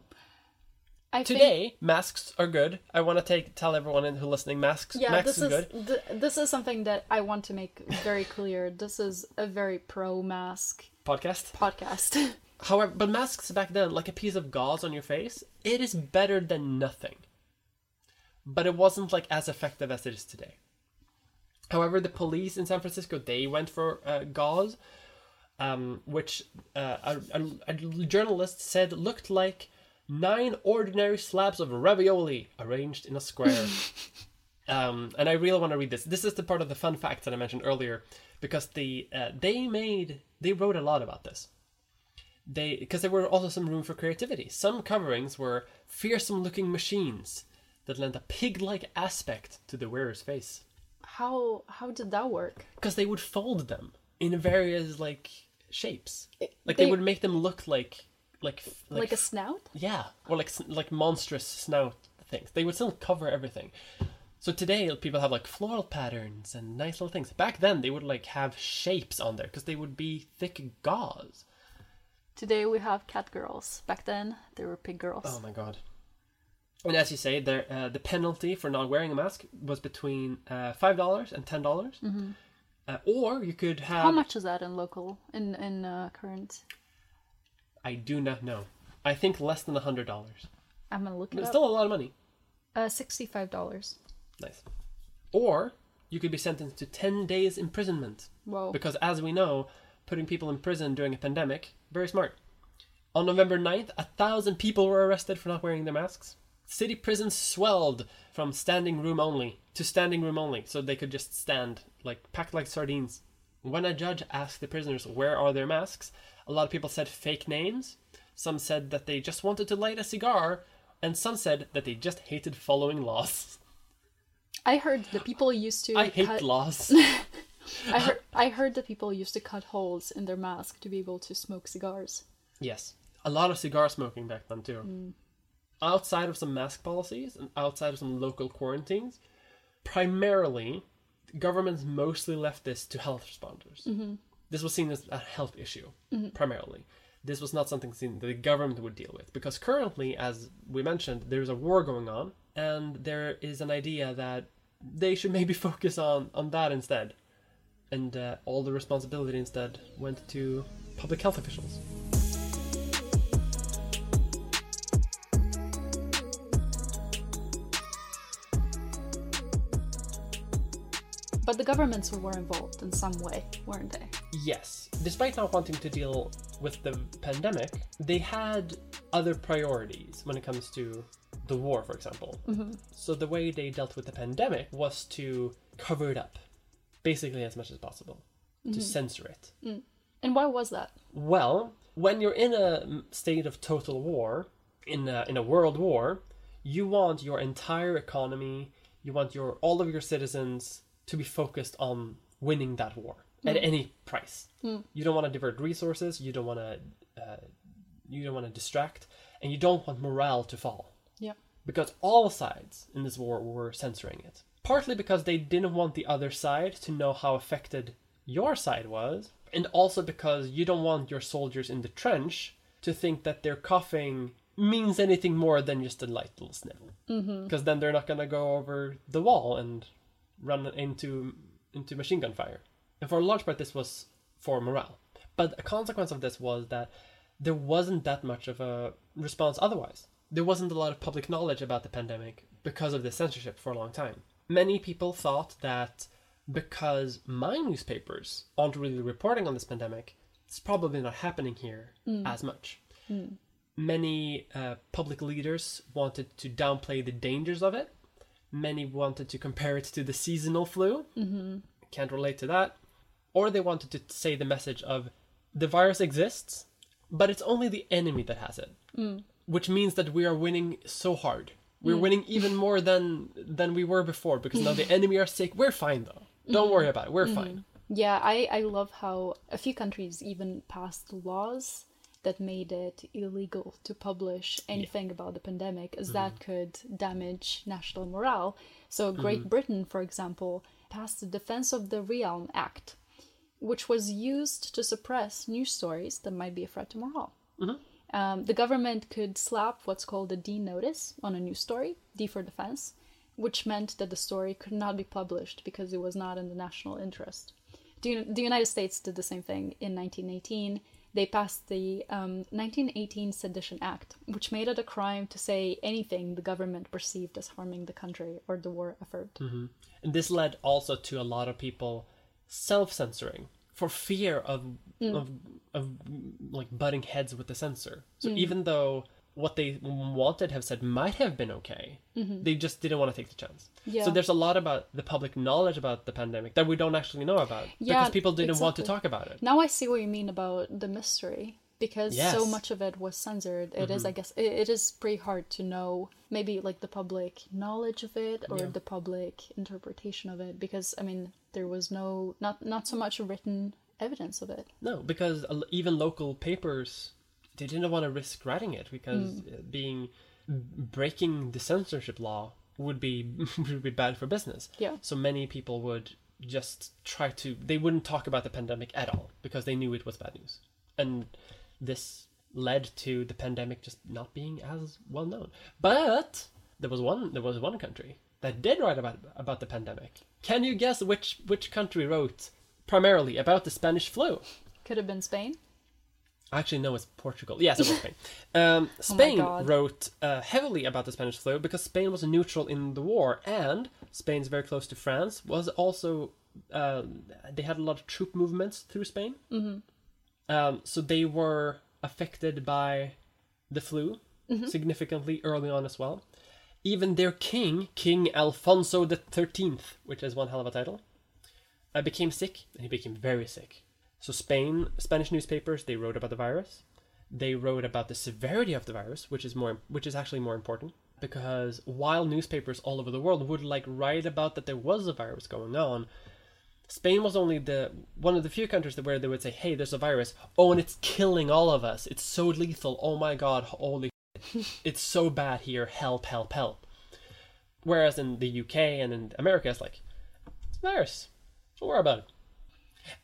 I think- Today, masks are good. I want to take tell everyone in who listening, masks, yeah, masks this is is good. th- this is something that I want to make very clear. This is a very pro mask Podcast. podcast. (laughs) However, but masks back then, like a piece of gauze on your face, it is better than nothing. But it wasn't like as effective as it is today. However, the police in San Francisco they went for uh, gauze, um, which uh, a, a, a journalist said looked like nine ordinary slabs of ravioli arranged in a square. (laughs) um, and I really want to read this. This is the part of the fun fact that I mentioned earlier, because the uh, they made they wrote a lot about this they because there were also some room for creativity. Some coverings were fearsome looking machines that lent a pig like aspect to the wearer's face. how how did that work? Because they would fold them in various like shapes. Like they, they- would make them look like like like, Like, a snout? yeah, or like like monstrous snout things. They would still cover everything. So today people have like floral patterns and nice little things. Back then they would like have shapes on there because they would be thick gauze. Today we have cat girls. Back then they were pig girls. Oh my god. And as you say, the uh, the penalty for not wearing a mask was between uh, five dollars and ten dollars, uh, or you could have. How much is that in local in in uh, current? I do not know. I think less than a hundred dollars. I'm gonna look it It's up. still a lot of money. Uh, sixty-five dollars. Nice. Or you could be sentenced to ten days imprisonment Whoa. because, as we know, putting people in prison during a pandemic very smart. On November 9th, a thousand people were arrested for not wearing their masks. City prisons swelled from standing room only to standing room only, so they could just stand, like packed like sardines. When a judge asked the prisoners where are their masks, a lot of people said fake names. Some said that they just wanted to light a cigar, and some said that they just hated following laws. I heard the people used to. I hate cut, laws. (laughs) I heard. I heard that people used to cut holes in their mask to be able to smoke cigars. Yes. A lot of cigar smoking back then, too. Outside of some mask policies and outside of some local quarantines, primarily, governments mostly left this to health responders. Mm-hmm. This was seen as a health issue, primarily. this was not something that the government would deal with because currently, as we mentioned, there's a war going on, and there is an idea that they should maybe (laughs) focus on on that instead, and uh, all the responsibility instead went to public health officials. But the governments were involved in some way, weren't they? Yes. Despite not wanting to deal with the pandemic, they had other priorities when it comes to the war, for example. Mm-hmm. So the way they dealt with the pandemic was to cover it up, basically as much as possible, to mm-hmm. censor it. Mm. And why was that? Well, when you're in a state of total war, in a, in a world war, you want your entire economy, you want your all of your citizens to be focused on winning that war at hmm. any price. Hmm. You don't want to divert resources, you don't want to uh, you don't want to distract, and you don't want morale to fall Yeah. because all sides in this war were censoring it. Partly because they didn't want the other side to know how affected your side was, and also because you don't want your soldiers in the trench to think that their coughing means anything more than just a light little sniffle. Because mm-hmm. then they're not going to go over the wall and run into into machine gun fire. And for a large part, this was for morale. But a consequence of this was that there wasn't that much of a response otherwise. There wasn't a lot of public knowledge about the pandemic because of the censorship for a long time. Many people thought that because my newspapers aren't really reporting on this pandemic, it's probably not happening here as much. Many uh, public leaders wanted to downplay the dangers of it. Many wanted to compare it to the seasonal flu. Mm-hmm. Can't relate to that. Or they wanted to say the message of the virus exists, but it's only the enemy that has it. Mm. Which means that we are winning so hard. We're mm. winning even more than than we were before because now the (laughs) enemy are sick. We're fine though. Don't mm-hmm. worry about it. We're mm-hmm. fine. Yeah, I, I love how a few countries even passed laws that made it illegal to publish anything about the pandemic, as mm-hmm. that could damage national morale. So, Great mm-hmm. Britain, for example, passed the Defense of the Realm Act, which was used to suppress news stories that might be a threat to morale. Mm-hmm. Um, the government could slap what's called a D notice on a news story, D for defense, which meant that the story could not be published because it was not in the national interest. The, the United States did the same thing in 1918. They passed the um, 1918 Sedition Act, which made it a crime to say anything the government perceived as harming the country or the war effort. Mm-hmm. And this led also to a lot of people self-censoring for fear of mm. of of like butting heads with the censor. So mm. even though what they wanted have said might have been okay, they just didn't want to take the chance. Yeah. So there's a lot about the public knowledge about the pandemic that we don't actually know about Yeah, because people didn't want to talk about it. Now I see what you mean about the mystery because so Yes. Mm-hmm. much of it was censored. It is, I guess, it, it is pretty hard to know maybe like the public knowledge of it or Yeah. the public interpretation of it because I mean there was no not not so much written evidence of it. No, because even local papers they didn't want to risk writing it because uh, being breaking the censorship law would be (laughs) would be bad for business. Yeah. So many people would just try to they wouldn't talk about the pandemic at all because they knew it was bad news. And this led to the pandemic just not being as well known. But there was one there was one country that did write about about the pandemic. Can you guess which which country wrote primarily about the Spanish flu? Could have been Spain. Actually, no, it's Portugal. Yes, it was Spain. (laughs) Um, Oh Spain God. wrote uh, heavily about the Spanish flu because Spain was neutral in the war, and Spain's very close to France. Was also uh, they had a lot of troop movements through Spain, mm-hmm. um, so they were affected by the flu Mm-hmm. significantly early on as well. Even their king, King Alfonso the Thirteenth, which is one hell of a title, uh, became sick, and he became very sick. So Spain, Spanish newspapers, they wrote about the virus. They wrote about the severity of the virus, which is more, which is actually more important, because while newspapers all over the world would like write about that there was a virus going on, Spain was only the one of the few countries that where they would say, "Hey, there's a virus. Oh, and it's killing all of us. It's so lethal. Oh my god, holy, it's so bad here. Help, help, help." Whereas in the UK and in America, it's like, "It's a virus. Don't worry about it."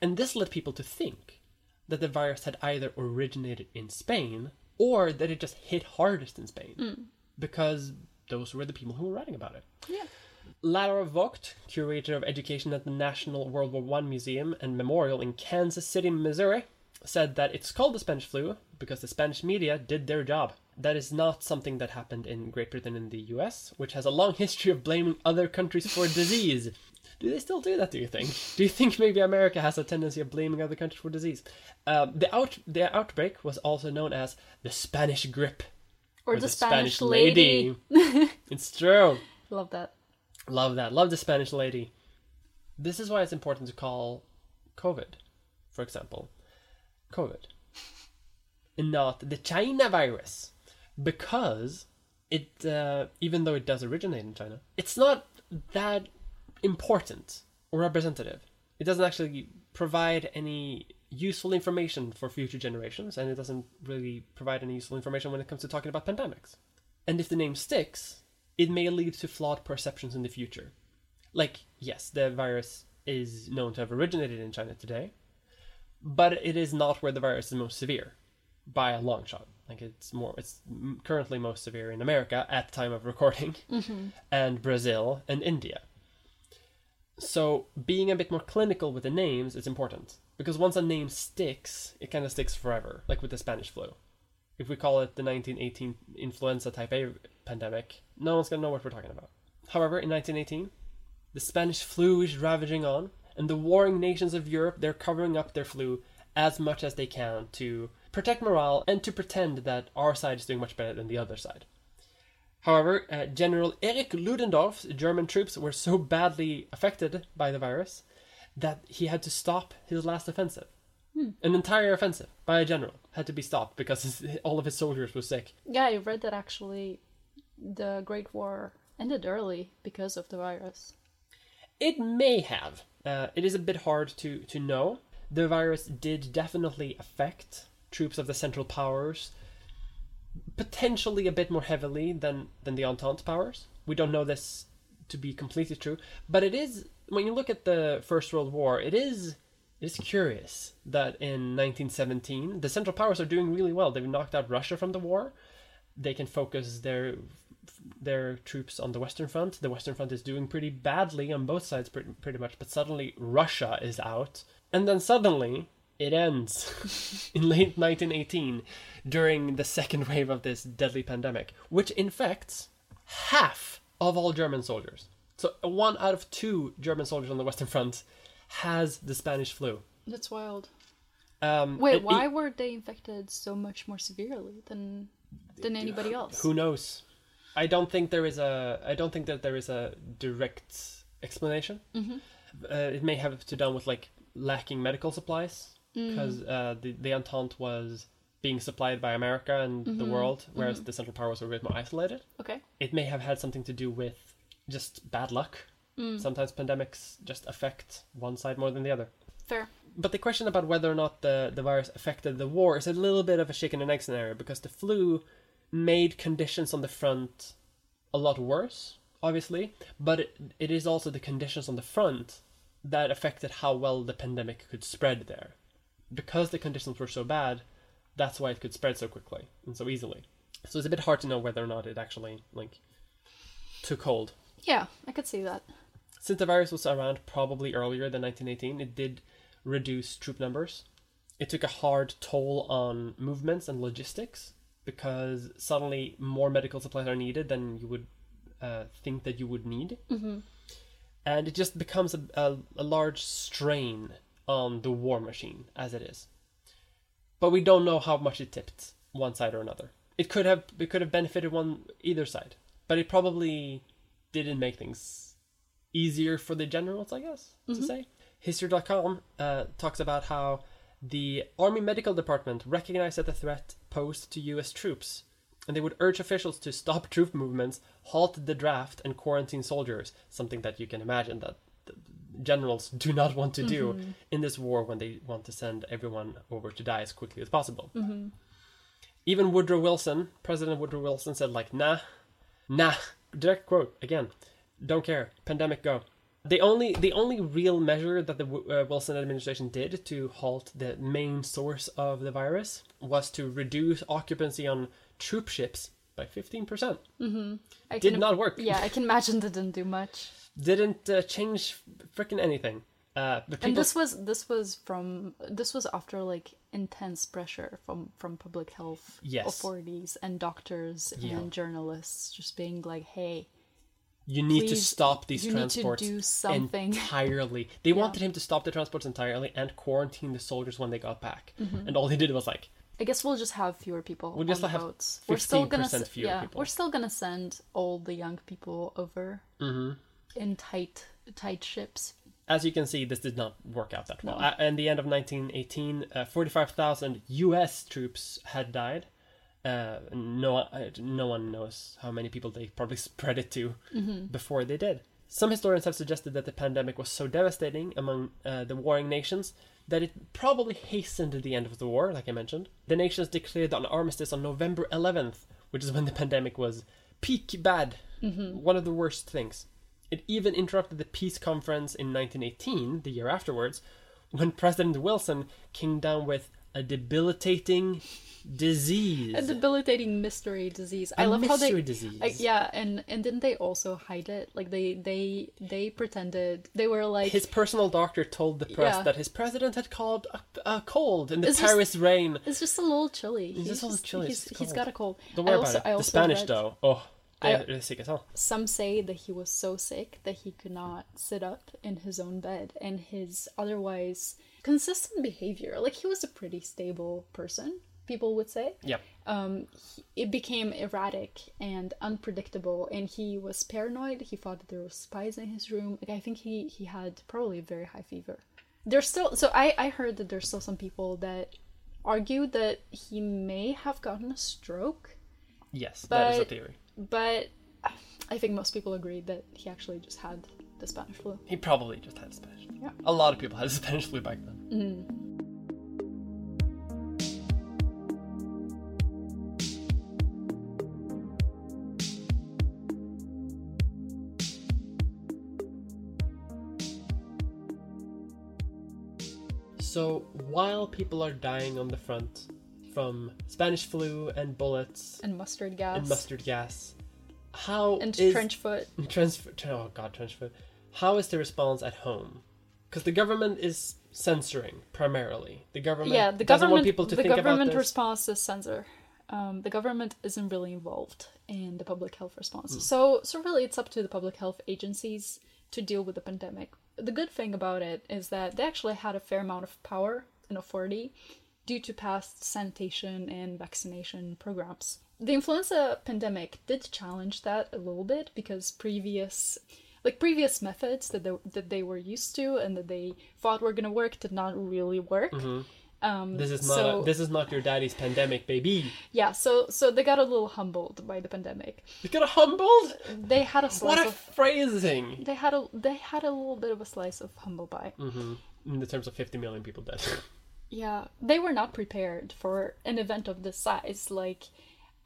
And this led people to think that the virus had either originated in Spain or that it just hit hardest in Spain hmm. because those were the people who were writing about it. Yeah. Lara Vogt, curator of education at the National World War I Museum and Memorial in Kansas City, Missouri, said that it's called the Spanish flu because the Spanish media did their job. That is not something that happened in Great Britain and the US, which has a long history of blaming other countries for disease. Do they still do that, do you think? Do you think maybe America has a tendency of blaming other countries for disease? Um, the, out- the outbreak was also known as the Spanish grip. Or, the, Spanish, lady. (laughs) it's true. Love that. Love that. Love the Spanish lady. This is why it's important to call COVID, for example, COVID, and not the China virus, because it, uh, even though it does originate in China, it's not that important or representative. It doesn't actually provide any useful information for future generations, and it doesn't really provide any useful information when it comes to talking about pandemics. And if the name sticks, it may lead to flawed perceptions in the future. Like, yes, the virus is known to have originated in China today, but it is not where the virus is most severe by a long shot. Like it's more, it's currently most severe in America at the time of recording, mm-hmm. and Brazil and India. So being a bit more clinical with the names is important because once a name sticks, it kind of sticks forever. Like with the Spanish flu, if we call it the 1918 influenza type A pandemic, no one's gonna know what we're talking about. However, in 1918, the Spanish flu is ravaging on, and the warring nations of Europe they're covering up their flu as much as they can to protect morale and to pretend that our side is doing much better than the other side. However, uh, General Erich Ludendorff's German troops were so badly affected by the virus that he had to stop his last offensive. An entire offensive by a general had to be stopped because his, all of his soldiers were sick. Yeah, I read that actually the Great War ended early because of the virus. It may have. Uh, it is a bit hard to, to know. The virus did definitely affect troops of the Central Powers, potentially a bit more heavily than, than the Entente powers. We don't know this to be completely true, but it is, when you look at the First World War, it is, it is curious that in 1917, the Central Powers are doing really well. They've knocked out Russia from the war. They can focus their their troops on the Western Front. The Western Front is doing pretty badly on both sides, pretty, pretty much, but suddenly Russia is out. And then suddenly it ends (laughs) in late 1918 during the second wave of this deadly pandemic, which infects half of all German soldiers. So one out of two German soldiers on the Western Front has the Spanish flu. That's wild. Um, Wait, it- why it- were they infected so much more severely than than anybody else? Who knows? I don't think there is a. I don't think that there is a direct explanation. Mm-hmm. Uh, it may have to do with like lacking medical supplies Mm. because uh, the the Entente was being supplied by America and the Mm-hmm. world, whereas the Central Powers were a bit more isolated. Okay. It may have had something to do with just bad luck. Mm. Sometimes pandemics just affect one side more than the other. Fair. But the question about whether or not the, the virus affected the war is a little bit of a chicken and egg scenario because the flu made conditions on the front a lot worse, obviously, but it, it is also the conditions on the front that affected how well the pandemic could spread there. Because the conditions were so bad, that's why it could spread so quickly and so easily. So it's a bit hard to know whether or not it actually like took hold. Yeah, I could see that. Since the virus was around probably earlier than 1918, it did reduce troop numbers. It took a hard toll on movements and logistics because suddenly more medical supplies are needed than you would uh, think that you would need. Mm-hmm. And it just becomes a, a, a large strain on the war machine as it is. But we don't know how much it tipped one side or another. It could have it could have benefited one either side, but it probably didn't make things easier for the generals, I guess, to say. History.com uh, talks about how the Army Medical Department recognized that the threat posed to US troops, and they would urge officials to stop (laughs) troop movements, halt the draft, and quarantine soldiers, something that you can imagine that generals (laughs) do not want to do mm-hmm. in this war when they want to send everyone over to die as quickly as possible. Mm-hmm. Even Woodrow Wilson, President Woodrow Wilson, said like, "Nah, nah." Direct quote again. Don't care. Pandemic go. The only the only real measure that the uh, Wilson administration did to halt the main source of the virus was to reduce occupancy on troop ships by fifteen percent. Mm-hmm. I Did can- not work. Yeah, I can imagine that didn't do much. Didn't uh, change freaking anything. Uh, the And this was this was from this was after like intense pressure from from public health Yes. authorities and doctors Yeah. and journalists just being like, "Hey, you need to stop these you need to transports do something." entirely. (laughs) They wanted him to stop the transports entirely and quarantine the soldiers when they got back. Mm-hmm. And all he did was like, I guess we'll just have fewer people We'll just on have boats. We're still gonna 15% fewer yeah, people. we're still gonna send all the young people over Mm-hmm. In tight tight ships. as you can see, this did not work out that well. At, at the end of 1918, uh, 45,000 U.S. troops had died. Uh, no, uh, no one knows how many people they probably (laughs) spread it to before they did. Some historians have suggested that the pandemic was so devastating among uh, the warring nations that it probably hastened the end of the war, like I mentioned. The nations declared an armistice on November 11th, which is when the (laughs) pandemic was peak bad, one of the worst things. It even interrupted the peace conference in 1918, the year afterwards, when President Wilson came down with a debilitating disease. A debilitating mystery disease. A I love how they mystery disease. Yeah, and and didn't they also hide it? Like they they they pretended they were like his personal doctor told the press Yeah. that his president had caught a, a cold in the It's just- Paris rain. it's just a little chilly. He's, just a little chilly, He's, it's he's got a cold. Don't worry I also, about I it. The Spanish, read- though, oh, I- they're, they're sick as hell. Some say that he was so sick that he could not sit up in his own bed, and his otherwise consistent behavior, like he was a pretty stable person, people would say. Yep. Um, he, it became erratic and unpredictable, and he was paranoid. He thought that there were spies in his room. Like I think he he had probably a very high fever. There's still so I I heard that there's still some people that argue that he may have gotten a stroke Yes, that is a theory. But I think most people agree that he actually just had the Spanish flu. He probably just had Spanish flu. Yeah. A lot of people had (laughs) Spanish flu back then. Mm-hmm. So while people are dying on the front from Spanish flu and bullets And mustard gas. and mustard gas, how And is- trench foot. (laughs) Oh god, transfer. How is the response at home? Because the government is censoring primarily. The government Yeah, the government. want people to the think government about this. response is censor. Um, the government isn't really involved in the public health response. Hmm. So, so really, it's up to the public health agencies to deal with the pandemic. The good thing about it is that they actually had a fair amount of power and authority due to past sanitation and vaccination programs. The influenza pandemic did challenge that a little bit because previous like previous methods that they, that they were used to and that they thought were going to work did not really work. Um, this is not. so, a, this is not your daddy's pandemic, baby. yeah, so so they got a little humbled by the pandemic. They got humbled. They had a slice What a of phrasing. they had a they had a little bit of a slice of humble pie. In the terms of 50 million people dead. (laughs) Yeah, they were not prepared for an event of this size. Like,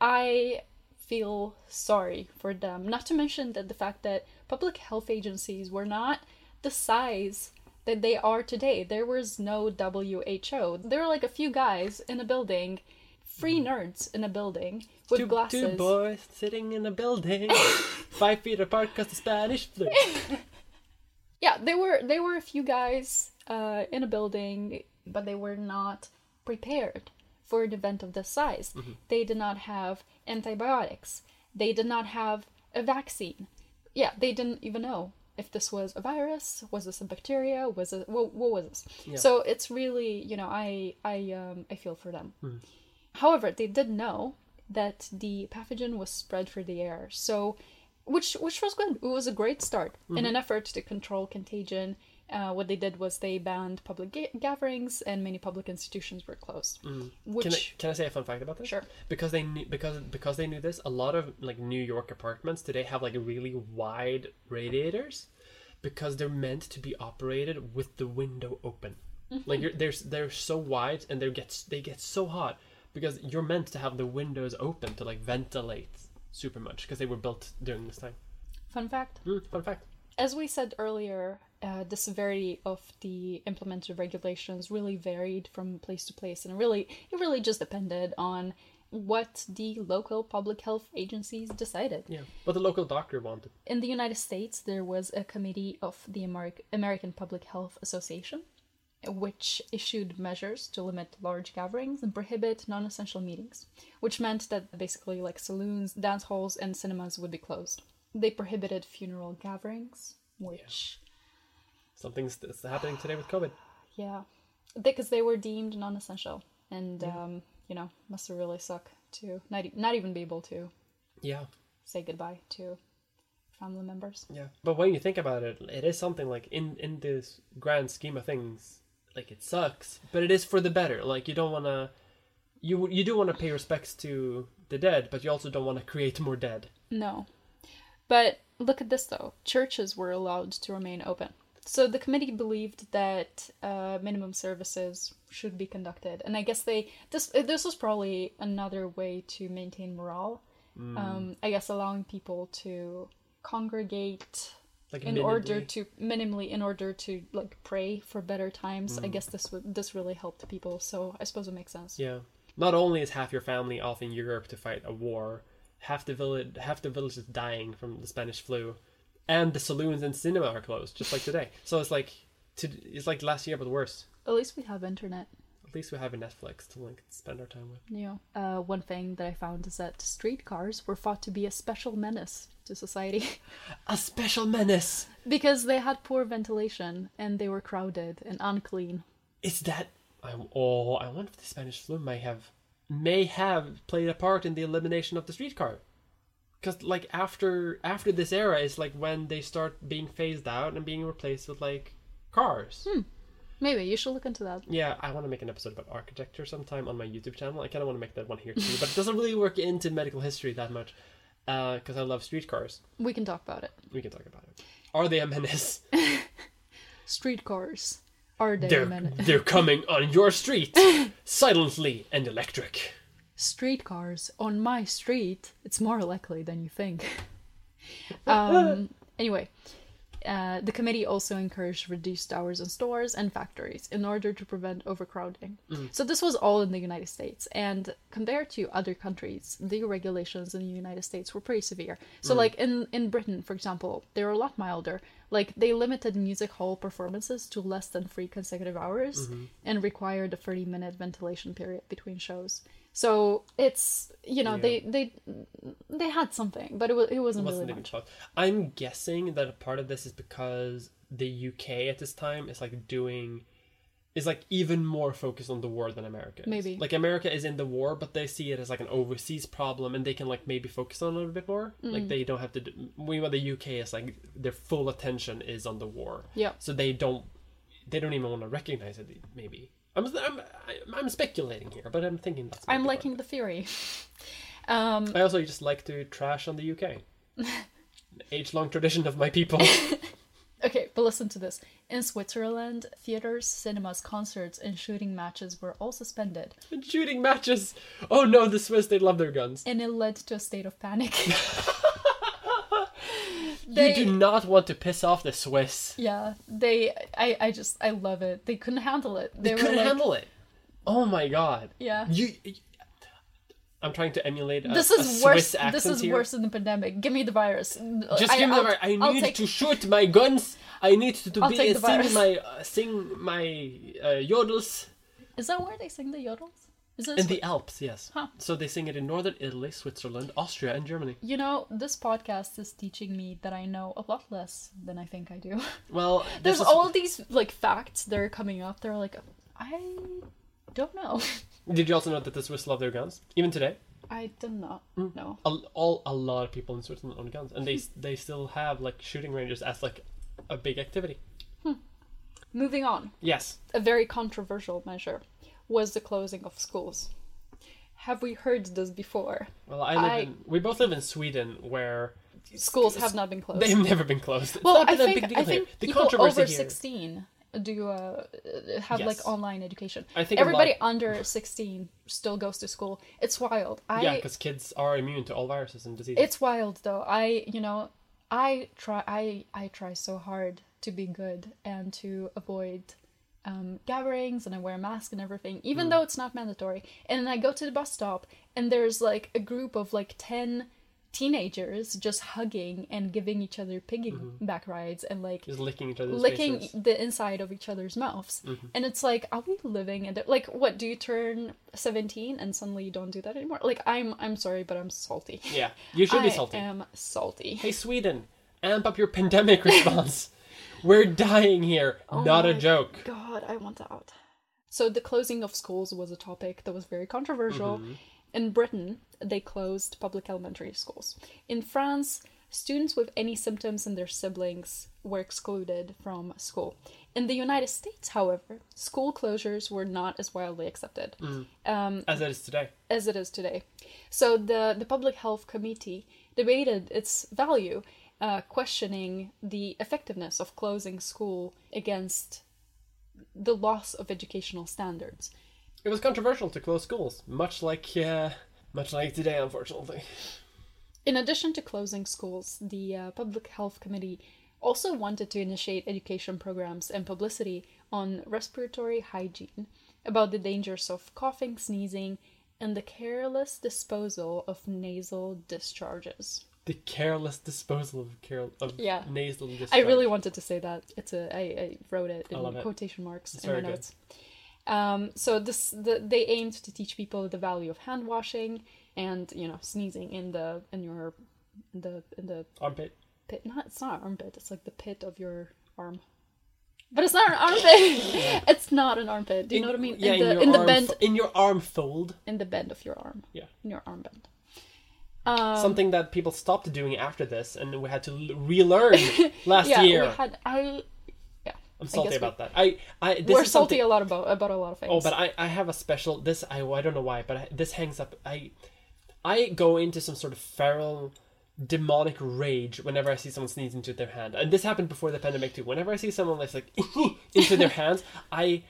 I feel sorry for them. Not to mention that the fact that public health agencies were not the size that they are today. There was no WHO. There were like a few guys in a building, free nerds in a building with two, glasses. two boys sitting in a building, (laughs) five feet apart because the Spanish flu. (laughs) yeah they were they were a few guys uh, in a building but they were not prepared for an event of this size. Mm-hmm. They did not have antibiotics. They did not have a vaccine. Yeah they didn't even know if this was a virus was this a bacteria was it what, what was this? So it's really you know i i um i feel for them. Mm-hmm. However, they did know that the pathogen was spread through the air. So, which which was good. It was a great start in mm-hmm. an effort to control contagion. Uh, what they did was they banned public ga- gatherings, and many public institutions were closed. Which Can I, can I say a fun fact about this? Sure. Because they knew because because they knew this, a lot of like New York apartments today have like really wide radiators because they're meant to be operated with the window open. Mm-hmm. Like you're, they're they're so wide and they get they get so hot because you're meant to have the windows open to like ventilate super much because they were built during this time. fun fact. Mm, fun fact. As we said earlier, uh, the severity of the implemented regulations really varied from place to place, and it really it really just depended on what the local public health agencies decided. Yeah. But the local doctor wanted. In the United States, there was a committee of the Ameri- American Public Health Association, which issued measures to limit large gatherings and prohibit non essential meetings, which meant that basically, like saloons, dance halls, and cinemas would be closed. They prohibited funeral gatherings, which, Something's that's happening today with COVID. (sighs) yeah, because they were deemed non essential. And, um, you know, must have really suck to not, e- not even be able to Yeah. say goodbye to family members. Yeah. But when you think about it, it is something like in in this grand scheme of things, like it sucks, but it is for the better. Like you don't want to you you do want to pay respects to the dead, but you also don't want to create more dead. No. But look at this though. Churches were allowed to remain open. So the committee believed that uh, minimum services should be conducted, and I guess they this this was probably another way to maintain morale. Um, I guess allowing people to congregate Like in order to minimally in order to like pray for better times. I guess this would this really helped people. So I suppose it makes sense. Yeah. Not only is half your family off in Europe to fight a war, half the village half the village is dying from the Spanish flu, and the saloons and cinema are closed, just like today. So it's like to, it's like last year but worse. At least we have internet. At least we have a Netflix to like spend our time with. Yeah. Uh, one thing that I found is that streetcars were thought to be a special menace to society (laughs) A special menace. because they had poor ventilation and they were crowded and unclean. Is that? I, oh, I wonder if the Spanish flu may have may have played a part in the elimination of the streetcar. Because like after after this era is like when they start being phased out and being replaced with like cars. Hmm. Maybe you should look into that. Yeah, I want to make an episode about architecture sometime on my YouTube channel. I kind of want to make that one here too, but it doesn't really work into medical history that much because I love streetcars. We can talk about it. We can talk about it. Are they a menace? (laughs) Streetcars. Are they a They're menace? they're coming on your street (laughs) silently and electric. Streetcars on my street. It's more likely than you think. (laughs) um, anyway, uh, the committee also encouraged reduced hours in stores and factories in order to prevent overcrowding. So this was all in the United States, and compared to other countries, the regulations in the United States were pretty severe. So, like in in Britain, for example, they were a lot milder. Like they limited music hall performances to less than three consecutive hours and required a thirty minute ventilation period between shows. So it's you know Yeah. they they they had something, but it was it wasn't, wasn't really much. I'm guessing that a part of this is because the UK at this time is like doing is like even more focused on the war than America. Is. Maybe. like America is in the war, but they see it as like an overseas problem, and they can like maybe focus on it a little bit more. Mm. Like they don't have to. Do, meanwhile, the UK is like their full attention is on the war. Yeah. So they don't they don't even want to recognize it. Maybe I'm I'm I'm speculating here, but I'm thinking that's. I'm liking the theory. Um. I also just like to trash on the UK. (laughs) Age long tradition of my people. (laughs) okay, but listen to this. In Switzerland, theaters, cinemas, concerts, and shooting matches were all suspended, And shooting matches. Oh no, the Swiss they love their guns. and it led to a state of panic. (laughs) you They- do not want to piss off the Swiss. yeah, they. I. I just. I love it. They couldn't handle it. They, were couldn't like, handle it. Oh my god. Yeah. You. I'm trying to emulate a, This a is Swiss worse. This is here. worse than the pandemic. Give me the virus. Just I, give me I'll- the right. I need take- to (laughs) shoot my guns. I need to, to be sing my uh, sing my uh, yodels Is that where they sing the yodels? Is it in the Alps. Yes. Huh. So they sing it in northern Italy, Switzerland, Austria, and Germany. You know, this podcast is teaching me that I know a lot less than I think I do. (laughs) Well, There's is- all these like facts that are coming up. They're like, I don't know. (laughs) Did you also know that the Swiss love their guns even today? I did not Mm. know. a, all a lot of people in Switzerland own guns, and they they still have like shooting ranges as like a big activity. Moving on, Yes, a very controversial measure was the closing of schools. Have we heard this before? well, I live I- in we both live in Sweden where Schools have not been closed. they've never been closed. It's well, not I been a think big deal I here. think The people controversy over here. sixteen do uh, have Yes. like online education. I think everybody lot- under sixteen still goes to school. It's wild. I Yeah, because kids are immune to all viruses and diseases. It's wild though. I, you know, I try I I try so hard to be good and to avoid um, gatherings and I wear a mask and everything, even mm. though it's not mandatory. And then I go to the bus stop and there's like a group of like 10 teenagers just hugging and giving each other piggyback mm-hmm. rides and like Just licking each other's licking faces. the inside of each other's mouths. Mm-hmm. And it's like, are we living in the, like what do you turn 17 and suddenly you don't do that anymore? Like I'm I'm sorry, but I'm salty. Yeah, you should be salty I am salty. Hey, Sweden, amp up your pandemic (laughs) response. We're dying here. Not a Oh joke. God, I want out. So the closing of schools was a topic that was very controversial. Mm-hmm. In Britain, they closed public elementary schools. In France, students with any symptoms in their siblings were excluded from school. In the United States, however, school closures were not as widely accepted um, As it is today. as it is today. So the, the Public Health Committee debated its value, uh, questioning the effectiveness of closing school against the loss of educational standards. It was controversial to close schools, much like uh, much like today, unfortunately. In addition to closing schools, the uh, Public Health Committee also wanted to initiate education programs and publicity on respiratory hygiene, about the dangers of coughing, sneezing, and the careless disposal of nasal discharges. The careless disposal of carel- of Yeah. nasal discharge. I really wanted to say that. It's a I, I wrote it in it. quotation marks It's in my good. notes. Um, so this the, they aimed to teach people the value of hand washing and you know sneezing in the in your in the in the armpit. pit. Not it's not armpit. It's like the pit of your arm. But it's not an armpit. (laughs) it's not an armpit. Do you know what I mean? Yeah, in the your in the arm bend in your arm fold. in the bend of your arm. Yeah. In your arm bend. Um, Something that people stopped doing after this, and we had to l- relearn (laughs) last yeah, year. we had I. Yeah, I'm salty guess we- about that. I, I this we're salty a lot about about a lot of things. Oh, but I, I have a special this I, I don't know why, but I, this hangs up. I I go into some sort of feral demonic rage whenever I see someone sneeze into their hand, and this happened before the pandemic too. Whenever I see someone that's like (laughs) into their (laughs) hands, I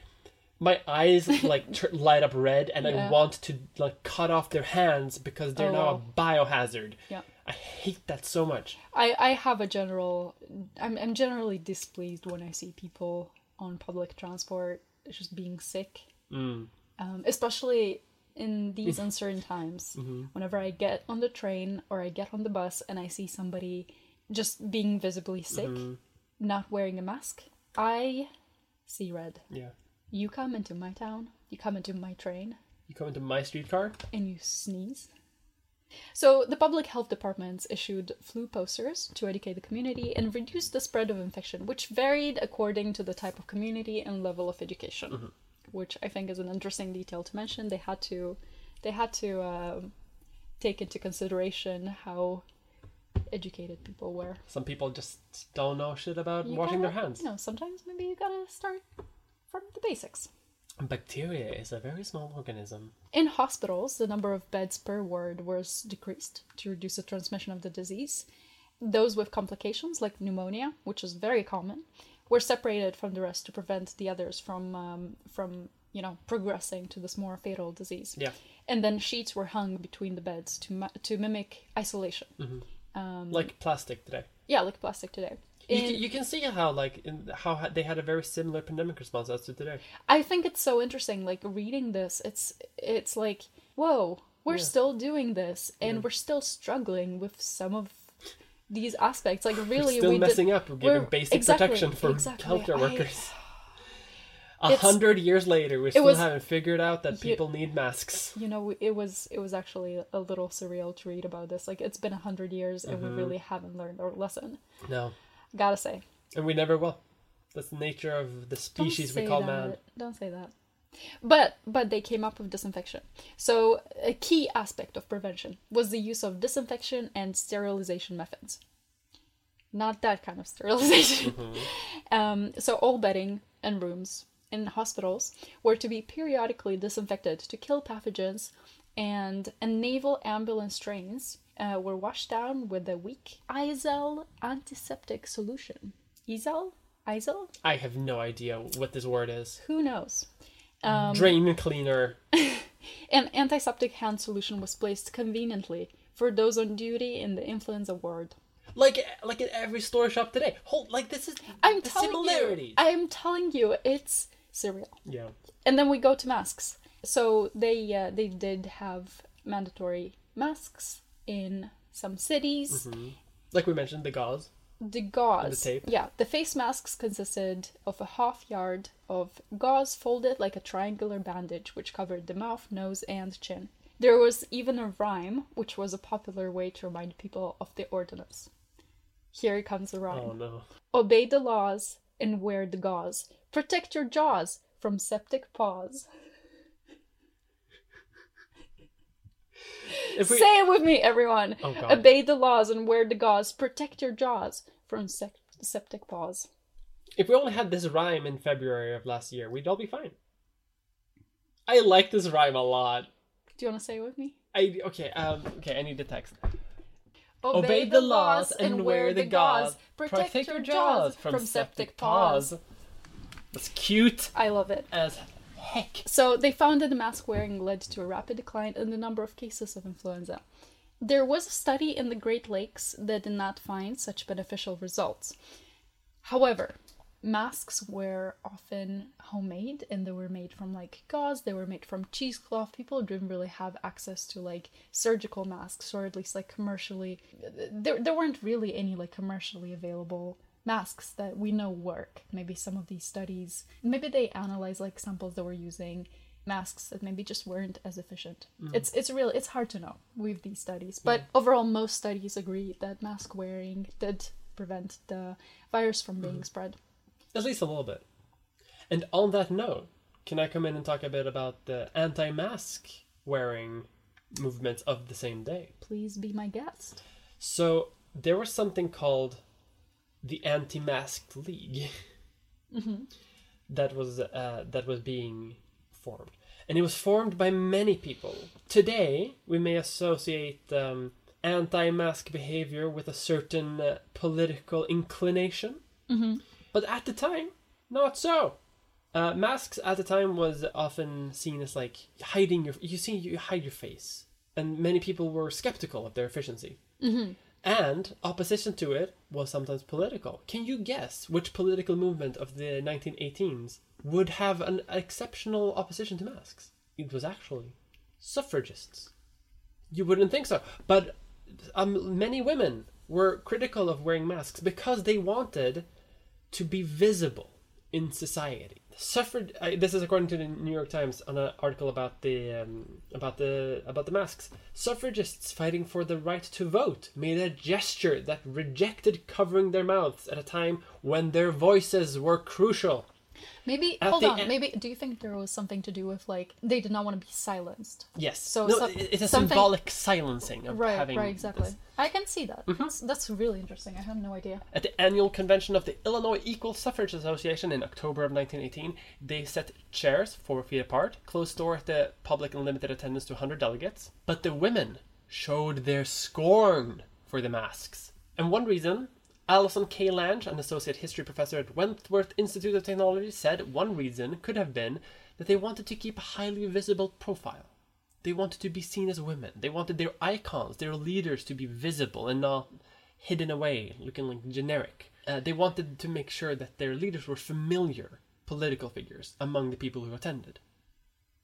my eyes like tr- (laughs) light up red, and I want to like cut off their hands because they're Oh, now wow. a biohazard. Yeah. I hate that so much. I, I have a general I'm I'm generally displeased when I see people on public transport just being sick. Mm. Um, especially in these (laughs) uncertain times. Mm-hmm. Whenever I get on the train or I get on the bus and I see somebody just being visibly sick, Mm-hmm. not wearing a mask, I see red. Yeah. You come into my town, you come into my train, You come into my streetcar. and you sneeze. So, the public health departments issued flu posters to educate the community and reduce the spread of infection, which varied according to the type of community and level of education. Which I think is an interesting detail to mention. They had to, they had to um, take into consideration how educated people were. Some people just don't know shit about You washing their gotta- hands. You know, sometimes maybe you gotta start from the basics. Bacteria is a very small organism. In hospitals, the number of beds per ward was decreased to reduce the transmission of the disease. Those with complications, like pneumonia, which is very common, were separated from the rest to prevent the others from um, from you know progressing to this more fatal disease. Yeah. And then sheets were hung between the beds to to mimic isolation. Um, Like plastic today. yeah, like plastic today. You, In- can, you can see how like in, how they had a very similar pandemic response as to today. I think it's so interesting. Like reading this, it's it's like whoa, we're Yeah. still doing this, and we're still struggling with some of these aspects. Like really, we're Still we messing did, up with giving we're- basic exactly, protection for exactly. healthcare I- workers. (sighs) A hundred years later, we still was- haven't figured out that You- people need masks. You know, it was it was actually a little surreal to read about this. Like it's been a hundred years, and Mm-hmm. we really haven't learned our lesson. No, Gotta say, and we never will. That's the nature of the species we call that. man. Don't say that. But but they came up with disinfection. So a key aspect of prevention was the use of disinfection and sterilization methods. Not that kind of (laughs) sterilization. um, so all bedding and rooms in hospitals were to be periodically disinfected to kill pathogens, and and naval ambulance trains uh, were washed down with a weak Izal antiseptic solution. Izal, Izal, I have no idea what this word is. who knows? Drain cleaner. (laughs) An antiseptic hand solution was placed conveniently for those on duty in the influenza ward. like like in every store shop today. Hold like this is I'm the telling similarities. you. I'm telling you, it's surreal. yeah. And then we go to masks. So they uh, they did have mandatory masks in some cities. Mm-hmm. Like we mentioned, the gauze. The gauze. the tape. Yeah, the face masks consisted of a half yard of gauze folded like a triangular bandage, which covered the mouth, nose, and chin. There was even a rhyme, which was a popular way to remind people of the ordinance. Here comes the rhyme. Oh no. Obey the laws and wear the gauze. Protect your jaws from septic paws. If we Say it with me, everyone. Oh. Obey the laws and wear the gauze. Protect your jaws from sep- septic paws. if we only had this rhyme in February of last year, we'd all be fine. I like this rhyme a lot. Do you want to say it with me? I okay, um okay, I need the text. Obey the laws and wear the gauze. Protect your jaws from septic paws. That's cute I love it. as heck. So they found that the mask wearing led to a rapid decline in the number of cases of influenza. There was a study in the Great Lakes that did not find such beneficial results. However, masks were often homemade and they were made from like gauze, they were made from cheesecloth. People didn't really have access to like surgical masks or at least like commercially there there weren't really any like commercially available masks that we know work. Maybe some of these studies, maybe they analyze like samples that were using masks that maybe just weren't as efficient. Mm. It's it's real it's hard to know with these studies, but overall most studies agree that mask wearing did prevent the virus from being mm. spread. At least a little bit. And on that note, can I come in and talk a bit about the anti mask wearing movements of the same day? Please be my guest. So there was something called the Anti-Masked League (laughs) that was uh, that was being formed, and it was formed by many people. Today, we may associate um, anti-mask behavior with a certain uh, political inclination, but at the time, not so. Uh, masks at the time was often seen as like hiding your you see you hide your face, and many people were skeptical of their efficiency. And opposition to it was sometimes political. Can you guess which political movement of the 1918s would have an exceptional opposition to masks? It was actually suffragists. You wouldn't think so, but um, many women were critical of wearing masks because they wanted to be visible in society. Suffrage. Uh, this is according to the New York Times on an article about the um, about the about the masks. Suffragists fighting for the right to vote made a gesture that rejected covering their mouths at a time when their voices were crucial. Maybe At hold on. en- Maybe do you think there was something to do with like they did not want to be silenced? Yes. So no, it's a something- symbolic silencing of Right, having right, exactly. this. I can see that. Mm-hmm. That's, that's really interesting. I have no idea. At the annual convention of the Illinois Equal Suffrage Association in October of 1918, they set chairs four feet apart, closed door at the public and limited attendance to 100 delegates. But the women showed their scorn for the masks. And one reason, Allison K. Lange, an associate history professor at Wentworth Institute of Technology, said one reason could have been that they wanted to keep a highly visible profile. They wanted to be seen as women. They wanted their icons, their leaders to be visible and not hidden away, looking like generic. Uh, they wanted to make sure that their leaders were familiar political figures among the people who attended.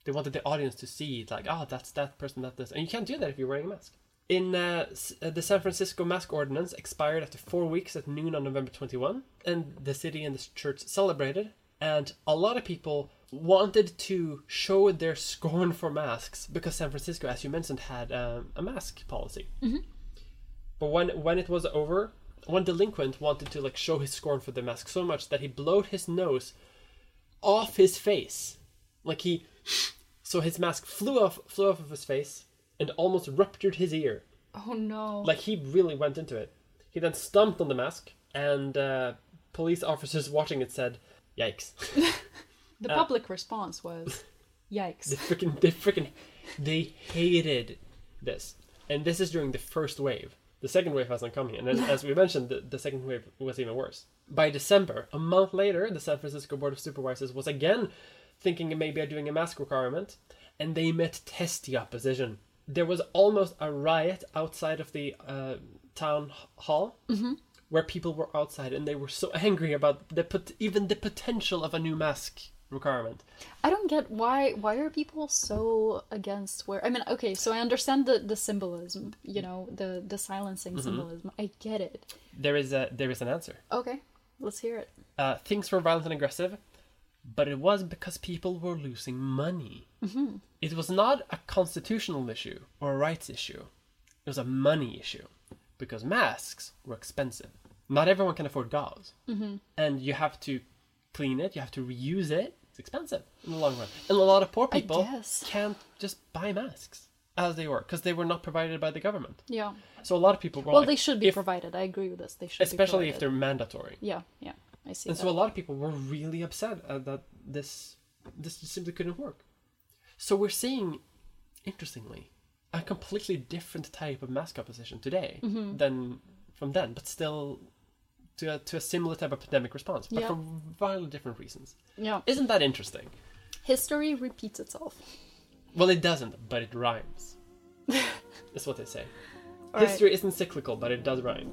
They wanted the audience to see, like, oh, that's that person, that this. And you can't do that if you're wearing a mask. In uh, uh, the San Francisco mask ordinance expired after four weeks at noon on November 21, and the city and the church celebrated. And a lot of people wanted to show their scorn for masks because San Francisco, as you mentioned, had um, a mask policy. But when when it was over, one delinquent wanted to like show his scorn for the mask so much that he blowed his nose off his face, like he, so his mask flew off flew off of his face and almost ruptured his ear. Oh no. Like he really went into it. He then stomped on the mask, and uh, police officers watching it said, "Yikes!" (laughs) the public response was, "Yikes!" They freaking, they freaking, they hated this. And this is during the first wave. The second wave hasn't come yet. And as, as we mentioned, the, the second wave was even worse. By December, a month later, the San Francisco Board of Supervisors was again thinking of maybe doing a mask requirement, and they met testy opposition. There was almost a riot outside of the uh, town hall where people were outside and they were so angry about the pot- even the potential of a new mask requirement. I don't get why why are people so against where I mean okay so I understand the the symbolism you know the the silencing symbolism I get it There is a there is an answer. okay let's hear it Uh, things were violent and aggressive, but it was because people were losing money. It was not a constitutional issue or a rights issue. It was a money issue because masks were expensive. Not everyone can afford gauze, and you have to clean it. You have to reuse it. It's expensive in the long run, and a lot of poor people can't just buy masks as they were because they were not provided by the government. yeah So a lot of people were well like, they should be if- provided I agree with this they should especially if they're mandatory. yeah yeah I see And that. so a lot of people were really upset uh, that this this simply couldn't work. So we're seeing, interestingly, a completely different type of mask opposition today Mm-hmm. than from then, but still to a, to a similar type of pandemic response, but Yeah. for wildly different reasons. yeah Isn't that interesting? history repeats itself Well, it doesn't, but it rhymes. (laughs) That's what they say. All right. History isn't cyclical, but it does rhyme.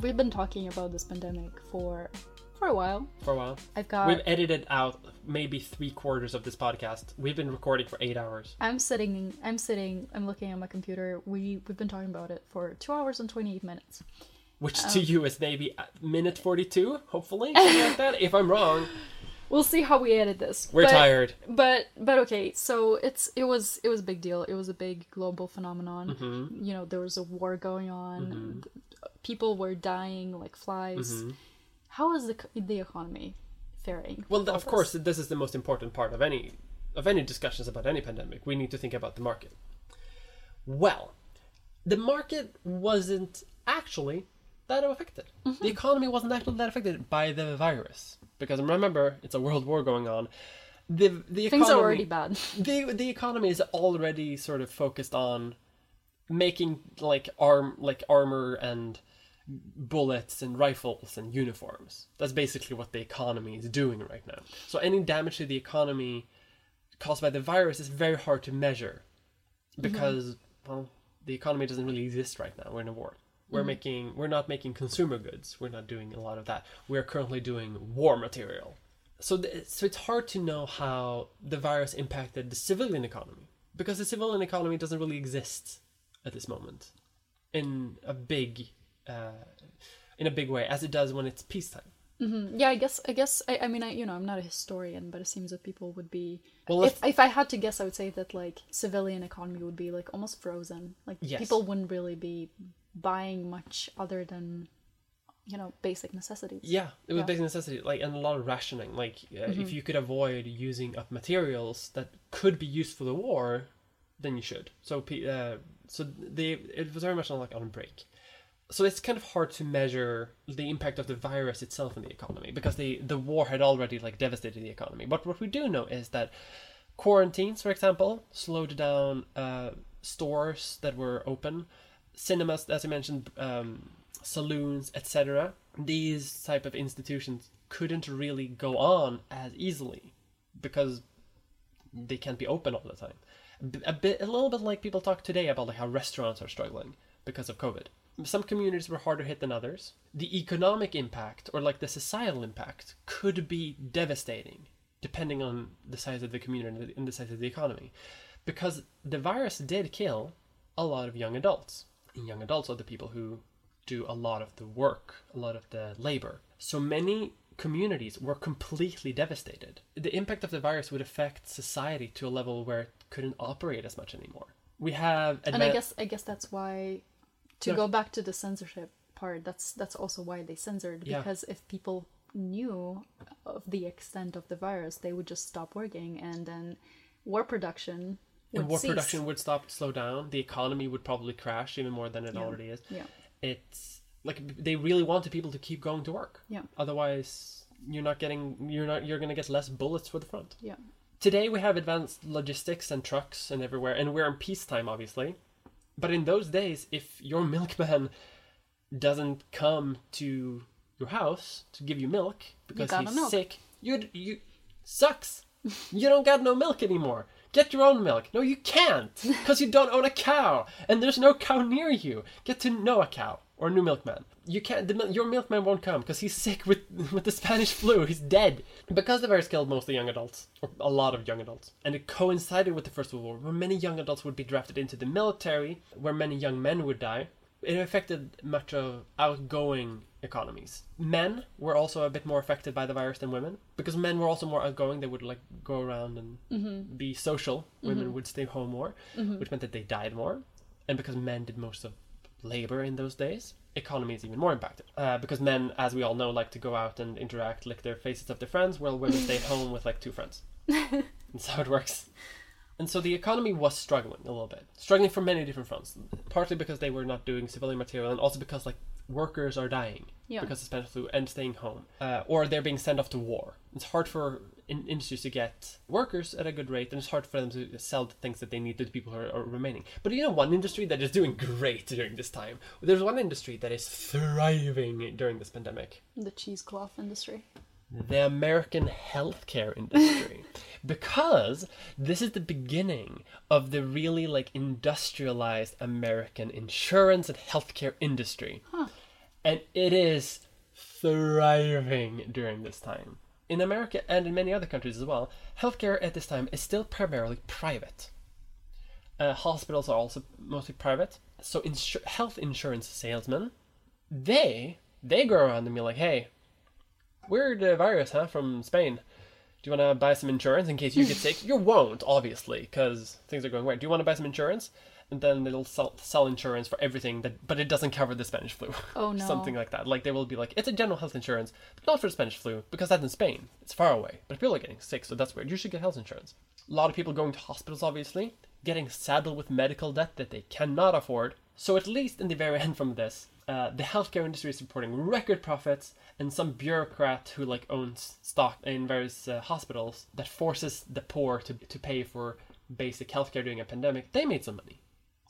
We've been talking about this pandemic for for a while For a while. I've got We've edited out maybe three quarters of this podcast. We've been recording for eight hours. I'm sitting. I'm sitting. I'm looking at my computer. We we've been talking about it for two hours and twenty eight minutes. Which Oh. to you is maybe minute 42, hopefully, (laughs) something like that. If I'm wrong, We'll see how we edit this. we're But- tired. But but okay. So it's it was it was a big deal. It was a big global phenomenon. Mm-hmm. You know, there was a war going on. People were dying like flies. Mm-hmm. How is the the economy faring? Well, of this? course, this is the most important part of any of any discussions about any pandemic. We need to think about the market. Well, the market wasn't actually that affected. Mm-hmm. The economy wasn't actually that affected by the virus because remember, it's a world war going on. The the economy, Things are already bad. (laughs) the the economy is already sort of focused on making like arm like armor and bullets and rifles and uniforms. That's basically what the economy is doing right now. So any damage to the economy caused by the virus is very hard to measure because well, the economy doesn't really exist right now. We're in a war. We're mm-hmm. making we're not making consumer goods. We're not doing a lot of that. We're currently doing war material. So th- so it's hard to know how the virus impacted the civilian economy because the civilian economy doesn't really exist at this moment in a big uh, in a big way as it does when it's peacetime. Yeah, I guess. I guess. I, I mean, I you know, I'm not a historian, but it seems that people would be. Well, if if I had to guess, I would say that like civilian economy would be like almost frozen. Like Yes. people wouldn't really be buying much other than, you know, basic necessities. Yeah, it was Yeah. basic necessity, like and a lot of rationing. Like uh, Mm-hmm. if you could avoid using up materials that could be used for the war, then you should. So uh, so they it was very much on like on break. So it's kind of hard to measure the impact of the virus itself on the economy because the the war had already like devastated the economy. But what we do know is that quarantines, for example, slowed down uh, stores that were open, cinemas, as I mentioned, um, saloons, etc. These type of institutions couldn't really go on as easily because they can't be open all the time. A bit, a little bit like people talk today about like how restaurants are struggling because of COVID. Some communities were harder hit than others. The economic impact or like the societal impact could be devastating depending on the size of the community and the size of the economy. Because the virus did kill a lot of young adults. And young adults are the people who do a lot of the work, a lot of the labor. So many communities were completely devastated. The impact of the virus would affect society to a level where couldn't operate as much anymore. We have and I guess I guess that's why, to Yeah. go back to the censorship part, that's that's also why they censored Yeah. because if people knew of the extent of the virus, they would just stop working, and then war production would and war cease. production would stop slow down. The economy would probably crash even more than it Yeah. already is. Yeah. It's like they really wanted people to keep going to work. Yeah. Otherwise, you're not getting you're not you're going to get less bullets for the front. Yeah. Today we have advanced logistics and trucks and everywhere, and we're in peacetime, obviously. But in those days, if your milkman doesn't come to your house to give you milk because got he's milk. sick, you you sucks. you don't got no milk anymore. Get your own milk. No, you can't, (laughs) because you don't own a cow, and there's no cow near you. Get to know a cow or a new milkman. You can't. The, your milkman won't come because he's sick with (laughs) with the Spanish flu. He's dead because the virus killed mostly young adults, or a lot of young adults, and it coincided with the First World War, where many young adults would be drafted into the military, where many young men would die. It affected much of outgoing economies. Men were also a bit more affected by the virus than women because men were also more outgoing. They would like go around and mm-hmm. be social. Women mm-hmm. would stay home more, mm-hmm. which meant that they died more. And because men did most of labor in those days, economy is even more impacted. Uh, because men, as we all know, like to go out and interact, lick their faces of their friends, while women stay at home with like two friends. (laughs) That's how it works. And so the economy was struggling a little bit, struggling from many different fronts. Partly because they were not doing civilian material, and also because like workers are dying Yeah. because of the Spanish flu and staying home, uh, or they're being sent off to war. It's hard for in- industries to get workers at a good rate, and it's hard for them to sell the things that they need to the people who are, are remaining. But you know, one industry that is doing (laughs) great during this time. There's one industry that is thriving during this pandemic The cheesecloth industry. The American healthcare industry (laughs) because this is the beginning of the really like industrialized American insurance and healthcare industry. And it is thriving during this time. In America and in many other countries as well, healthcare at this time is still primarily private. Uh, hospitals are also mostly private. So insu- health insurance salesmen, they they go around and be like, "Hey, weird uh, virus, huh, from Spain. Do you want to buy some insurance in case you get sick? (laughs) You won't, obviously, because things are going weird. Do you want to buy some insurance? And then they'll sell, sell insurance for everything, that, but it doesn't cover the Spanish flu. Oh, (laughs) no. Something like that. Like they will be like, it's a general health insurance, but not for the Spanish flu, because that's in Spain. It's far away. But people are getting sick, so that's weird. You should get health insurance. A lot of people going to hospitals, obviously, getting saddled with medical debt that they cannot afford. So at least in the very (laughs) end from this, uh, the healthcare industry is reporting record profits, and some bureaucrat who like owns stock in various uh, hospitals that forces the poor to to pay for basic healthcare during a pandemic, they made some money.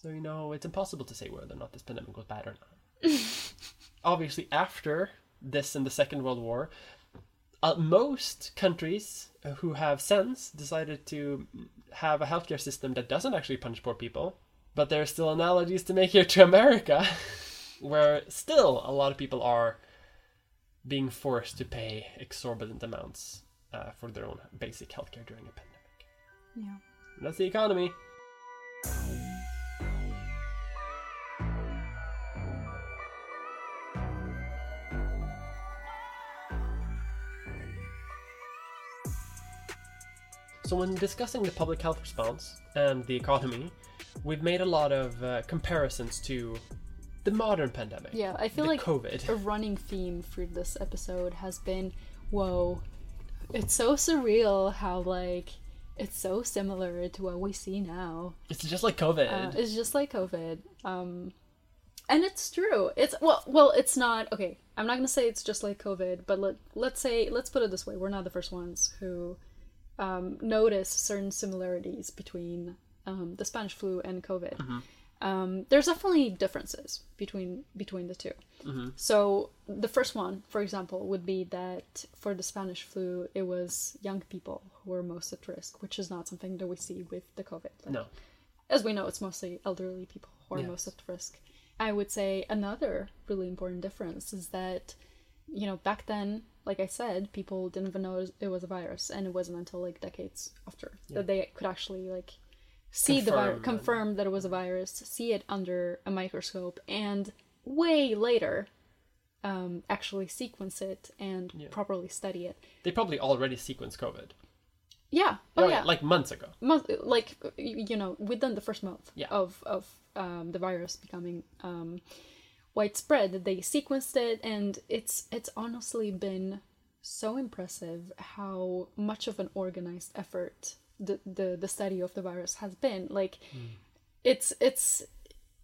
So you know, it's impossible to say whether or not this pandemic was bad or not. (laughs) Obviously, after this and the Second World War, uh, most countries who have sense decided to have a healthcare system that doesn't actually punish poor people. But there are still analogies to make here to America, (laughs) where still a lot of people are being forced to pay exorbitant amounts uh, for their own basic healthcare during a pandemic. Yeah. And that's the economy. So, when discussing the public health response and the economy, we've made a lot of uh, comparisons to the modern pandemic. Yeah, I feel like COVID. a running theme for this episode has been whoa, it's so surreal how, like, it's so similar to what we see now. It's just like COVID. Uh, it's just like COVID. Um, and it's true. It's well, well, it's not okay. I'm not gonna say it's just like COVID, but let let's say let's put it this way: we're not the first ones who um, notice certain similarities between um, the Spanish flu and COVID. Um, there's definitely differences between between the 2 So the first one, for example, would be that for the Spanish flu, it was young people who were most at risk, which is not something that we see with the COVID. Like, no. as we know, it's mostly elderly people who are Yes. most at risk. I would say another really important difference is that, you know, back then, like I said, people didn't even know it was a virus, and it wasn't until like decades after that they could actually like see the Confirm virus, confirm that it was a virus, see it under a microscope, and way later, um, actually sequence it and properly study it. They probably already sequenced COVID. Yeah. Oh yeah. Like months ago. month like you know within the first month Yeah. of of um, the virus becoming um, widespread they sequenced it and it's it's honestly been so impressive how much of an organized effort the the, the study of the virus has been like it's it's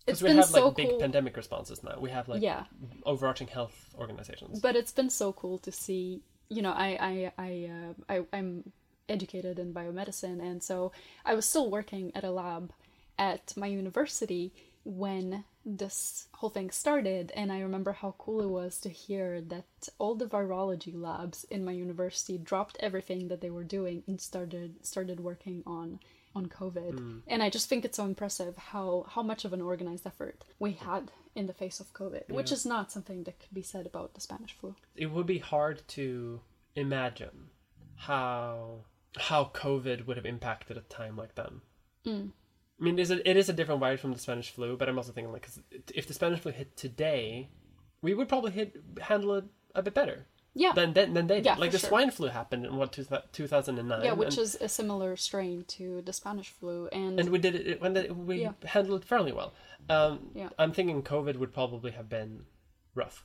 it's Because we been have so like big cool pandemic responses now. We have like yeah overarching health organizations. but it's been so cool to see you know i i i, uh, I i'm educated in biomedicine and so i was still working at a lab at my university when this whole thing started, and I remember how cool it was to hear that all the virology labs in my university dropped everything that they were doing and started started working on on COVID. Hmm. And I just think it's so impressive how how much of an organized effort we had in the face of COVID, which is not something that could be said about the Spanish flu. It would be hard to imagine how how COVID would have impacted a time like then. Hmm. I mean, it is a, it is a different virus from the Spanish flu, but I'm also thinking like, 'cause if the Spanish flu hit today, we would probably hit handle it a bit better Yeah. than than, than they did. Yeah, like the sure. swine flu happened in what two thousand and nine. yeah, which and, is a similar strain to the Spanish flu, and, and we did it when the, we Yeah. handled it fairly well. Um, Yeah. I'm thinking COVID would probably have been rough.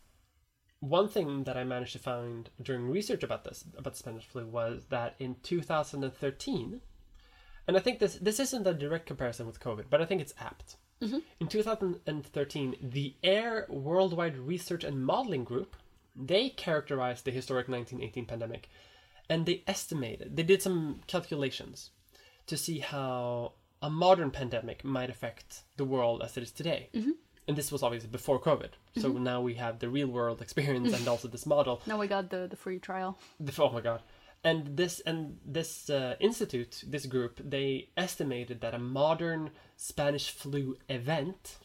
One thing that I managed to find during research about this about the Spanish flu was that in 2013, and I think this this isn't a direct comparison with COVID, but I think it's apt. Mm-hmm. In 2013, the AIR Worldwide Research and Modeling Group they characterized the historic 1918 pandemic, and they estimated they did some calculations to see how a modern pandemic might affect the world as it is today. Mm-hmm. And this was obviously before COVID. So mm-hmm. now we have the real world experience and (laughs) also this model. now we got the the free trial. The, oh my god. And this and this uh, institute, this group, they estimated that a modern Spanish flu event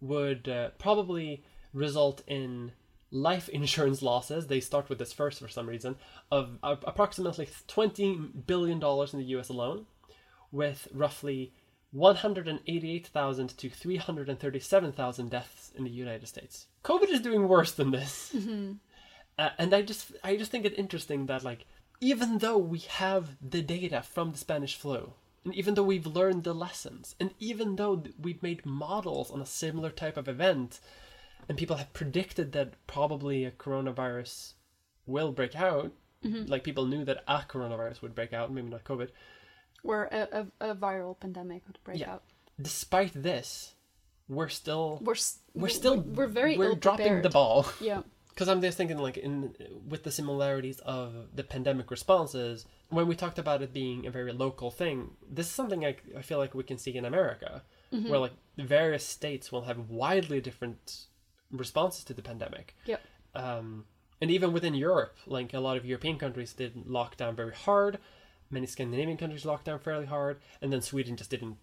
would uh, probably result in life (laughs) insurance losses. They start with this first for some reason of uh, approximately twenty billion dollars in the U.S. alone, with roughly one hundred and eighty-eight thousand to three hundred and thirty-seven thousand deaths in the United States. COVID is doing worse than this. Uh, and I just I just think it interesting that like even though we have the data from the Spanish flu, and even though we've learned the lessons, and even though we've made models on a similar type of event, and people have predicted that probably a coronavirus will break out, like people knew that a coronavirus would break out, maybe not COVID. where a, a, a viral pandemic would break Yeah. out. Despite this, we're still We're we're we- still we're very we're dropping the ball. Yeah, (laughs) because I'm just thinking like in with the similarities of the pandemic responses when we talked about it being a very local thing this is something I, I feel like we can see in America where like various states will have widely different responses to the pandemic. Yeah, um, and even within Europe like a lot of European countries did lock down very hard. Many Scandinavian countries locked down fairly hard. And then Sweden just didn't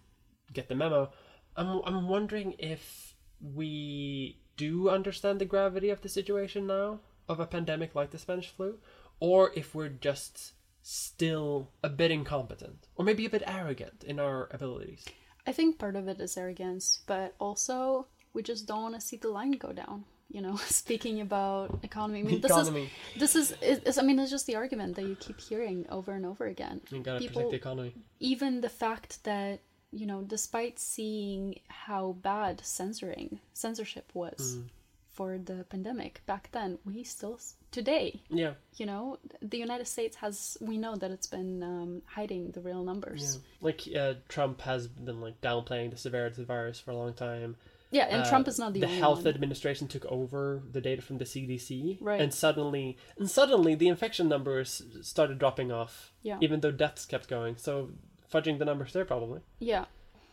get the memo. I'm, I'm wondering if we do understand the gravity of the situation now of a pandemic like the Spanish flu, or if we're just still a bit incompetent, or maybe a bit arrogant in our abilities. I think part of it is arrogance, but also we just don't want to see the line go down. You know, (laughs) speaking about economy, I mean, this economy. is this is, is I mean, it's just the argument that you keep hearing over and over again. You gotta protect the economy. even the fact that you know despite seeing how bad censoring censorship was Mm. for the pandemic back then we still today Yeah, you know the united states has we know that it's been um, hiding the real yeah. numbers Like uh, Trump has been like downplaying the severity of the virus for a long time. yeah, and Uh, trump is not the, the health one administration took over the data from the CDC, Right. And suddenly, and suddenly, the infection numbers started dropping off. Yeah. Even though deaths kept going, so fudging the numbers there probably. yeah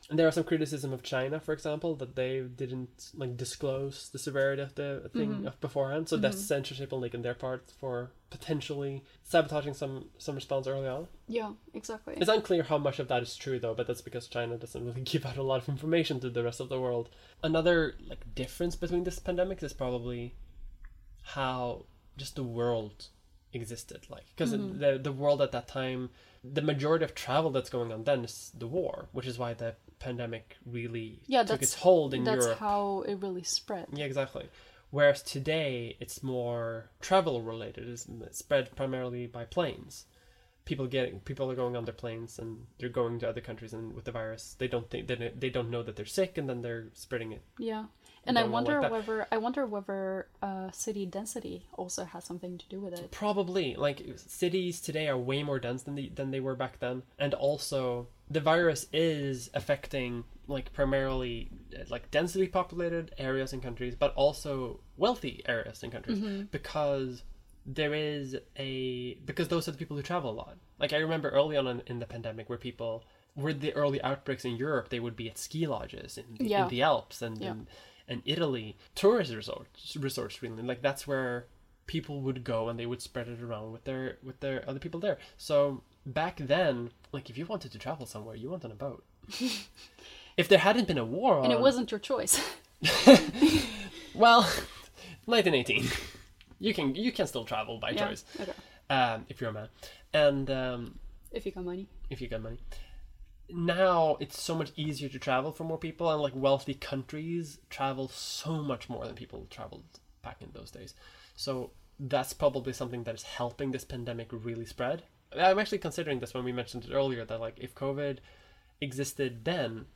And there are some criticism of China, for example, that they didn't like disclose the severity of the thing Mm-hmm. of beforehand. So that's censorship on like in their part for potentially sabotaging some some response early on. yeah exactly It's unclear how much of that is true though, but that's because China doesn't really (laughs) give out a lot of information to the rest of the world. Another like difference between this pandemic is probably how just the world existed like because the the world at that time the majority of travel that's going on then is the war which is why the pandemic really Yeah, took its hold in that's Europe. That's how it really spread. Yeah exactly. Whereas today it's more travel related it's spread primarily by planes. People getting people are going on their planes and they're going to other countries and with the virus they don't think they, they don't know that they're sick and then they're spreading it. Yeah and i wonder like whether i wonder whether uh, city density also has something to do with it probably like cities today are way more dense than they, than they were back then and also the virus is affecting like primarily uh, like densely populated areas and countries but also wealthy areas and countries because there is a because those are the people who travel a lot like i remember early on in, in the pandemic where people were the early outbreaks in Europe, they would be at ski lodges in the, Yeah. in the Alps and Yeah. in, and Italy, tourist resorts, resorts really. Like that's where people would go and they would spread it around with their with their other people there. So back then, like if you wanted to travel somewhere, you went on a boat. (laughs) if there hadn't been a war on, And it wasn't your choice. (laughs) (laughs) well, 1918. You can you can still travel by yeah. choice Okay. um, if you're a man, and um, If you got money. if you got money. Now it's so much easier to travel for more people, and like wealthy countries travel so much more than people traveled back in those days. So that's probably something that is helping this pandemic really spread. I'm actually considering this when we mentioned it earlier that like if COVID existed then,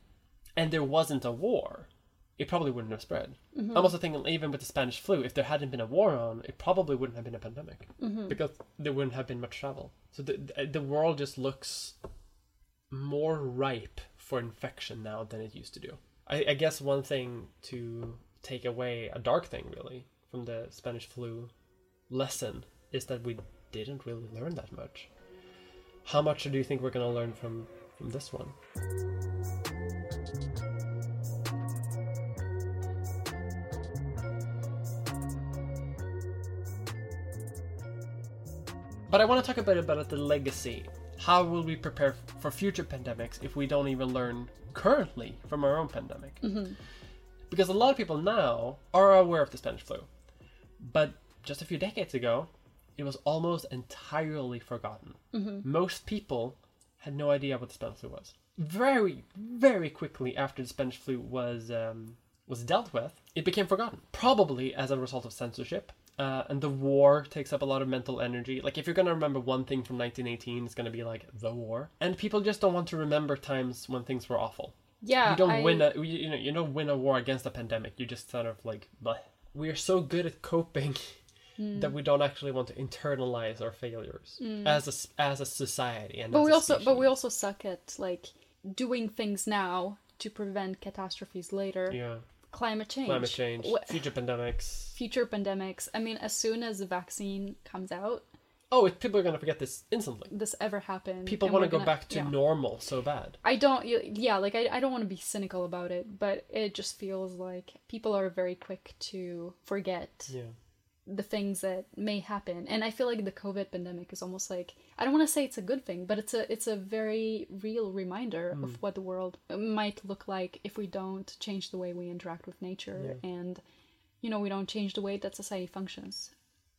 and there wasn't a war, it probably wouldn't have spread. Mm-hmm. I'm also thinking even with the Spanish flu, if there hadn't been a war on, it probably wouldn't have been a pandemic mm-hmm. because there wouldn't have been much travel. So the the world just looks more ripe for infection now than it used to do. I, I guess one thing to take away, a dark thing really, from the Spanish flu lesson is that we didn't really learn that much. How much do you think we're going to learn from from this one? But I want to talk a bit about the legacy. How will we prepare for future pandemics if we don't even learn currently from our own pandemic? Because a lot of people now are aware of the Spanish flu, but just a few decades ago, it was almost entirely forgotten. Most people had no idea what the Spanish flu was. Very, very quickly after the Spanish flu was um, was dealt with, it became forgotten. Probably as a result of censorship. Uh, and the war takes up a lot of mental energy. Like if you're gonna remember one thing from 1918, it's gonna be like the war. And people just don't want to remember times when things were awful. Yeah. you don't I- win a you, you know you don't win a war against a pandemic. You just sort of like bleh. we are so good at coping Hmm. that we don't actually want to internalize our failures as a as a society and But we also but we also suck at like doing things now to prevent catastrophes later. yeah Climate change. climate change, Wh- future pandemics. future pandemics. I mean, as soon as the vaccine comes out, Oh, it, people are gonna forget this instantly. this ever happened. People and want we're to go gonna- back to yeah. normal so bad. I don't. Yeah, like I, I don't want to be cynical about it, but it just feels like people are very quick to forget Yeah. The things that may happen, and I feel like the COVID pandemic is almost like I don't want to say it's a good thing, but it's a it's a very real reminder Hmm. of what the world might look like if we don't change the way we interact with nature, and you know we don't change the way that society functions.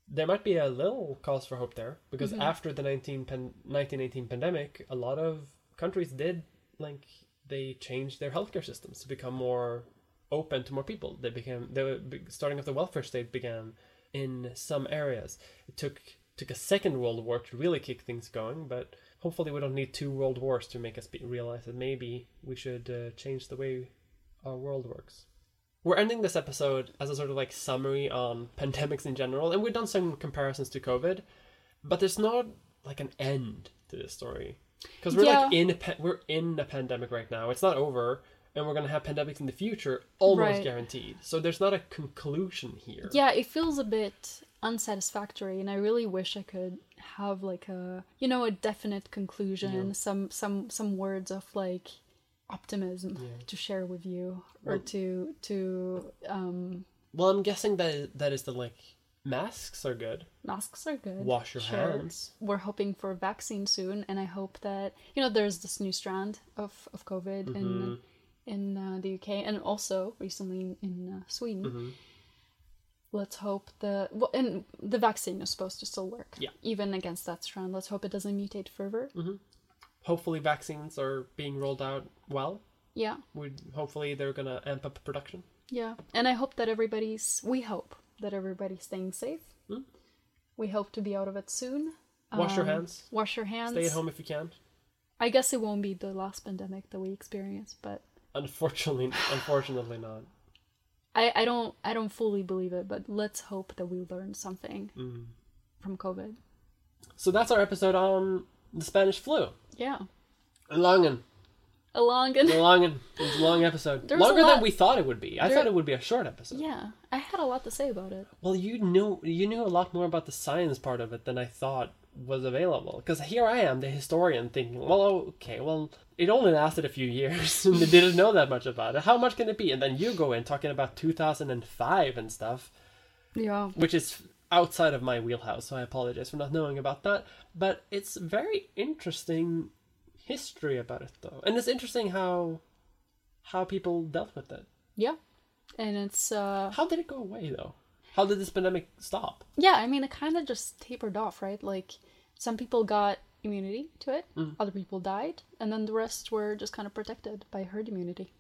there might be a little cause for hope there because Mm-hmm. after the 19 pan- 1918 pandemic a lot of countries did like they changed their healthcare systems to become more open to more people they became they were starting of the welfare state began in some areas. It took took a second world war to really kick things going but hopefully we don't need two world wars to make us be- realize that maybe we should uh, change the way our world works. We're ending this episode as a sort of like summary on pandemics in general, and we've done some comparisons to COVID, but there's not like an end to this story. Because we're like in a we're in a pandemic right now. It's not over, and we're gonna have pandemics in the future, almost Right. guaranteed. So there's not a conclusion here. Yeah, it feels a bit unsatisfactory, and I really wish I could have like a you know a definite conclusion, Yeah. some some some words of like optimism Yeah. to share with you or Well- to to um Well, I'm guessing that that is the like masks are good. masks are good. Wash your Sure. hands. We're hoping for a vaccine soon, and I hope that you know there's this new strand of of COVID Mm-hmm. in in uh, the UK and also recently in, uh, Sweden. Mm-hmm. Let's hope the well, and the vaccine is supposed to still work. Yeah. Even against that strand, let's hope it doesn't mutate further. Hopefully, vaccines are being rolled out well. Yeah, We hopefully they're gonna amp up production. yeah. And I hope that everybody's. We hope that everybody's staying safe. Hmm. We hope to be out of it soon. Wash your Um, hands. Wash your hands. Stay at home if you can. I guess it won't be the last pandemic that we experience, but Unfortunately, unfortunately not. I, I don't I don't fully believe it, but let's hope that we learn something Mm. from COVID. So that's our episode on the Spanish flu. Yeah. A long one. A long and A long one. It was a long episode. Longer than we thought it would be. I There- thought it would be a short episode. Yeah. I had a lot to say about it. Well, you knew you knew a lot more about the science part of it than I thought was available. Because here I am, the historian, thinking, well, okay, well, it only lasted a few years, (laughs) and they didn't know that much about it. How much can it be? And then you go in talking about 2005 and stuff, Yeah. which is outside of my wheelhouse, so I apologize for not knowing about that. But it's very interesting history about it, though, and it's interesting how how people dealt with it. Yeah. And it's uh How did it go away, though? How did this pandemic stop? yeah, I mean it kind of just tapered off, right? Like some people got immunity to it, Mm. other people died, and then the rest were just kind of protected by herd immunity.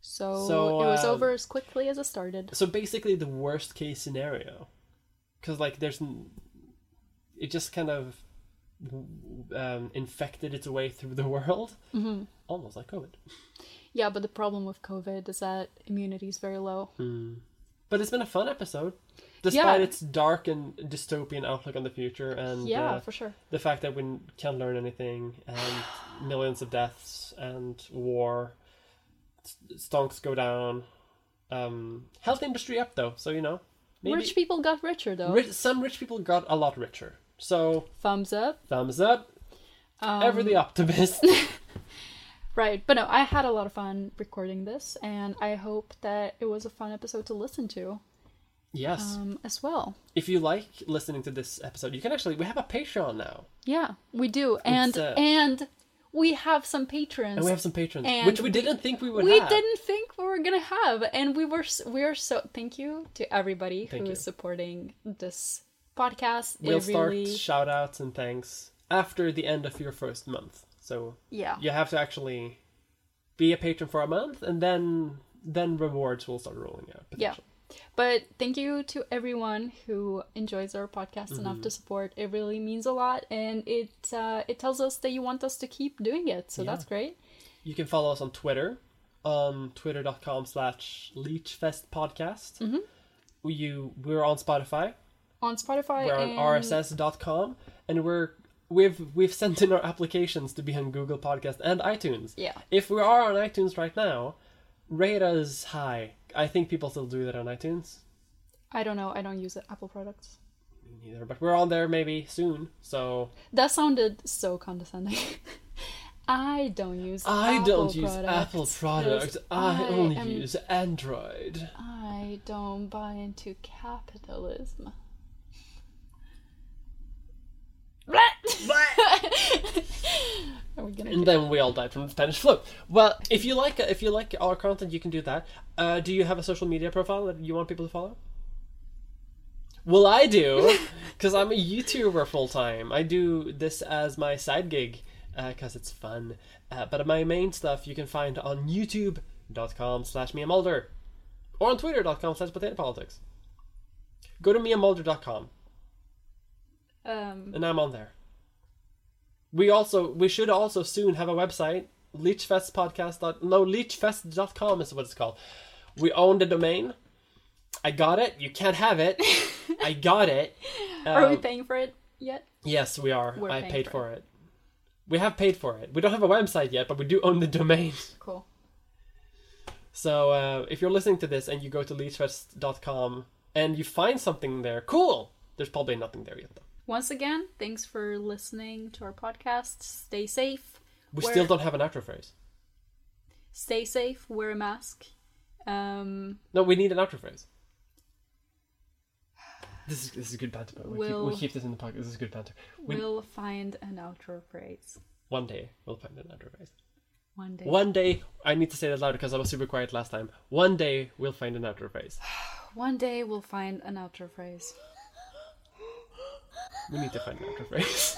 So, So, it was um, over as quickly as it started. So basically, the worst case scenario, because like there's, it just kind of um, infected its way through the (laughs) world, mm-hmm. almost like COVID. Yeah, but the problem with COVID is that immunity is very low. But it's been a fun episode, despite Yeah. its dark and dystopian outlook on the future, and yeah, uh, for sure. the fact that we can't learn anything, and (sighs) millions of deaths and war, stonks go down, um, health industry up though, so you know, Rich people got richer though. rich, some rich people got a lot richer. So Thumbs up. thumbs up, Um, ever the (laughs) optimist. (laughs) Right, but no, I had a lot of fun recording this, and I hope that it was a fun episode to listen to yes, um, as well. if you like listening to this episode, you can actually we have a Patreon now, Yeah, we do, and uh, and we have some patrons. and we have some patrons, which we didn't think we would. we have. didn't think we were gonna have, and we were we are so thank you to everybody Thank who you. is supporting this podcast. We'll start really, shout outs and thanks after the end of your first month. So yeah, you have to actually be a patron for a month, and then then rewards will start rolling out. Yeah. But thank you to everyone who enjoys our podcast Mm-hmm. enough to support. It really means a lot, and it uh, it tells us that you want us to keep doing it. So Yeah. that's great. You can follow us on Twitter, on twitter.com slash leechfestpodcast. Mm-hmm. You we're on Spotify. On Spotify, We're on and rss.com and we're we've we've sent in our applications to be on Google Podcast and iTunes. Yeah. If we are on iTunes right now, rate us high. I think people still do that on iTunes. I don't know. I don't use Apple products. Me neither, but we're on there maybe soon. So That sounded so condescending. (laughs) I don't use. I Apple don't use products. Apple products. Yes, I, only am- use Android. I don't buy into capitalism. Are we gonna? (laughs) And then we all died from the Spanish flu. Well, if you like if you like our content, you can do that. Uh, do you have a social media profile that you want people to follow? Well, I do, (laughs) because I'm a YouTuber full time. I do this as my side gig because it's fun. Uh, but my main stuff you can find on YouTube.com slash Mia Mulder or on Twitter.com slash Potato Politics. Go to MiaMulder.com Um, and I'm on there. We also we should also soon have a website, leechfestpodcast. No, leechfest.com is what it's called. We own the domain. I got it. You can't have it. (laughs) I got it. are we Um, paying for it yet? Yes, we are. We're I paid for for it. We have paid for it. We don't have a website yet, but we do own the domain. (laughs) Cool. So uh, if you're listening to this and you go to leechfest.com and you find something there, cool. There's probably nothing there yet though. Once again, thanks for listening to our podcast. Stay safe. We Where- still don't have an outro phrase. Stay safe. Wear a mask. Um, No, we need an outro phrase. (sighs) This is this is good banter. But we, keep, We'll- keep this in the pocket. This is a good banter. We, we'll find an outro phrase One day we'll find an outro phrase. one day. One day I need to say that louder because I was super quiet last time. One day we'll find an outro phrase. (sighs) One day we'll find an outro phrase. We need to find an (laughs) phrase.